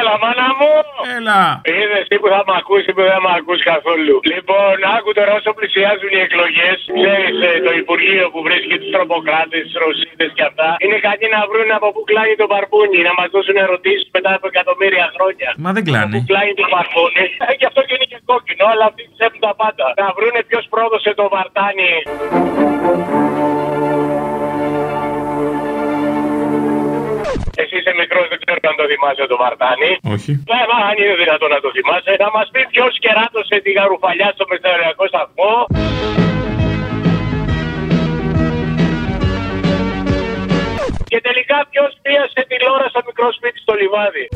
Έλα, μάνα μου! Έλα! Είδες τι που θα μ' ακούσεις που δεν μ' ακούς καθόλου. Λοιπόν, άκου τώρα όσο πλησιάζουν οι εκλογές, ξέρεις το Υπουργείο που βρίσκει τους τροποκράτε, του Ρωσίδε και αυτά. Είναι κακοί να βρουν από πού κλάνει το παρπούνι, να μας δώσουν ερωτήσεις μετά από εκατομμύρια χρόνια. Μα δεν κλάνει. Πού κλάνει το παρπούνι. Ε, γι' αυτό και είναι και κόκκινο, αλλά αυτοί ψεύδουν τα πάντα. Να βρούνε ποιος πρόδωσε το βαρτάνι. Εσύ είσαι μικρός, δεν ξέρω αν το θυμάσαι το βαρτάνι. Όχι. Ναι, μα αν είναι δυνατόν να το θυμάσαι, θα μας πει ποιος κεράτωσε τη γαρουφαλιά στο μεθοριακό σταθμό. Και τελικά ποιος πίασε τη λόρα στο μικρό σπίτι στο λιβάδι.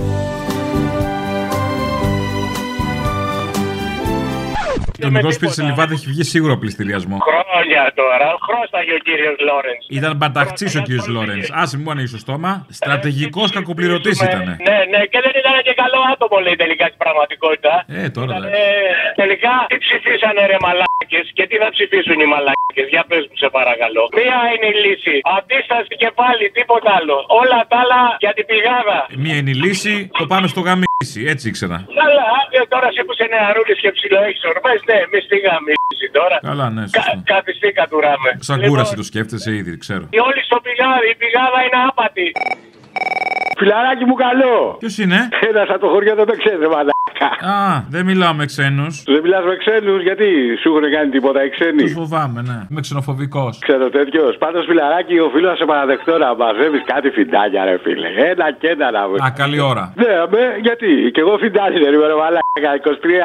Το μικρό σπίτι σε λιβάδι έχει βγει σίγουρο πληστηριασμό. Χρόνια τώρα, χρώσταγε ο κύριος Λόρενς. Ήταν μπαταχτσή ο κύριος Λόρενς. Άσε μου ανοίξει το στόμα. Στρατηγικός κακοπληρωτής ήταν. Ναι, ναι, και δεν ήταν και καλό άτομο λέει τελικά στην πραγματικότητα. Ε, τώρα Ε, τελικά τι ψηφίσανε ρε μαλάκες και τι θα ψηφίσουν οι μαλάκες. Για πες μου σε παρακαλώ. Μία είναι η λύση. Αντίσταση και πάλι τίποτα άλλο. Όλα τα άλλα για την πηγάδα. Μία είναι η λύση, το πάμε στο γαμίσι. Έτσι ήξερα. Καλά, άδειο τώρα εσύ που είσαι νεαρούλης και ψηλό έχεις ορμές, ναι, μη στη γαμίση τώρα. Καλά, ναι, Κα, σωστό. καθιστή κατουράμε. Σαν κούραση το σκέφτεσαι ήδη, ξέρω. Οι όλοι στο πηγάδι, η πηγάδα είναι άπατη. Φιλαράκι μου καλό. Ποιος είναι; Ένας από το χωριό δεν με ξέρει, μαλάκα. Α, δεν μιλάω με ξένους. Δεν μιλάς με ξένους, γιατί σου έχουν κάνει τίποτα οι ξένοι; Του φοβάμαι, ναι. Είμαι ξενοφοβικός. Ξέρω τέτοιος. Πάντως, φιλαράκι, οφείλω να σε παραδεχτώ να μαζεύεις κάτι φιντάνια, ρε φίλε. Ένα και ένα να βρει. Α, καλή ώρα. Ναι, με, γιατί; Και εγώ φιντάνι δεν είμαι, ρε μαλάκα.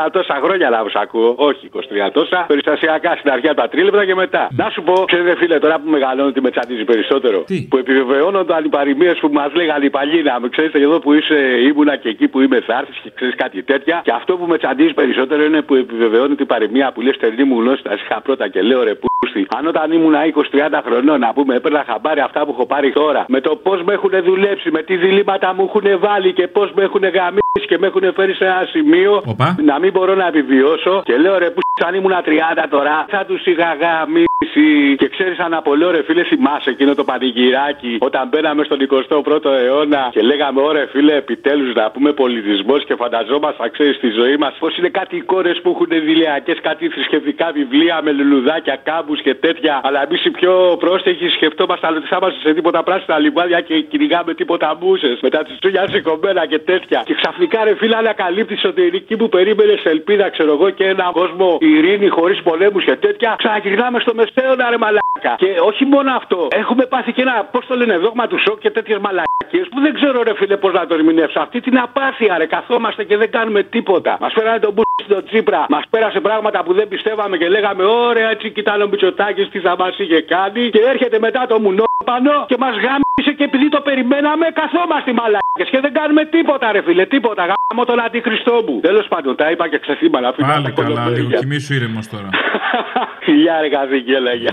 23 τόσα χρόνια να σου ακούω. Όχι 23 τόσα. Περιστασιακά στην αρχή από τα τρίλεπτα και μετά. Να σου πω, ξέρετε, φίλε, τώρα που μεγαλώνω τι με τσαντίζει περισσότερο. Που επιβεβαιώνονταν οι παροιμίε που μας λέγανε οι παλιοί να με ξέρετε εδώ που είσαι ήμουνα και εκεί που είμαι θα έρθεις και ξέρεις κάτι τέτοια. Και αυτό που με τσαντίζει περισσότερο είναι που επιβεβαιώνει την παροιμία που λες στερνή μου γνώση τα είχα πρώτα και λέω ρε πούστη. Αν όταν ήμουν 20-30 χρονών να πούμε έπαιρνα χαμπάρι αυτά που έχω πάρει τώρα με το πώς με έχουν δουλέψει, με τι διλήμματα μου έχουν βάλει και πώς με έχουν γαμίσει και με έχουν φέρει σε ένα σημείο Οπα. να μην μπορώ να επιβιώσω. Και λέω ρε που αν ήμουν 30 τώρα θα τους είχα γαμίσει. Και ξέρεις αν από λέω ρε φίλε θυμάσαι εκείνο το πανηγυράκι όταν μπαίναμε στον 21ο αιώνα και λέγαμε ωραία φίλε επιτέλους να πούμε πολιτισμός και φανταζόμασταν ξέρεις στη ζωή μας πω είναι κάτι εικόνες που έχουν δηλιακέ, κάτι θρησκευτικά βιβλία με λουλουδάκια, κάμπους και τέτοια. Αλλά εμείς οι πιο πρόστεχοι σκεφτόμασταν ότι θα είμαστε σε τίποτα πράσινα λιβάδια και κυνηγάμε τίποτα μπούσε. Μετά τις τσουνιά σηκωμένα και τέτοια. Και ξαφνικά ρε φίλε ανακαλύπτεις ότι η εκεί που περίμενες ελπίδα, ξέρω εγώ, και ένα κόσμο ειρήνη χωρίς πολέμους και τέτοια. Ξαναγυρνάμε στο μεσαίωνα ρε μαλάκα. Και όχι μόνο αυτό. Έχουμε πάθει και ένα, πώς το λένε, δόγμα του σοκ και τέτοιες μαλακίες που δεν ξέρω ρε φίλε πώς να το ερμηνεύσω. Αυτή την απάθεια ρε. Καθόμαστε και δεν κάνουμε τίποτα. Μας φέρανε τον μπου στο Τσίπρα. Μας πέρασε πράγματα που δεν πιστεύαμε και λέγαμε ωραία έτσι κοιτάνε ο Μπιτσοτάκη τι θα μας είχε κάνει. Και έρχεται μετά το μουνόπανο και μας γάμισε και επειδή το περιμέναμε καθόμαστε μαλάκες και δεν κάνουμε τίποτα ρε φίλε. Τίποτα. Γάμω τον αντιχριστό μου. Τέλος πάντων τα είπα και ξεθύμανα. Πάλι καλά, λίγο κοιμήσου ήρεμος τώρα. <laughs> Φιλιά ρε καθήκη έλεγε.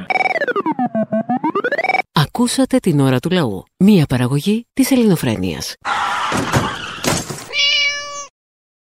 Ακούσατε την ώρα του λαού. Μία παραγωγή της ελληνοφρένειας.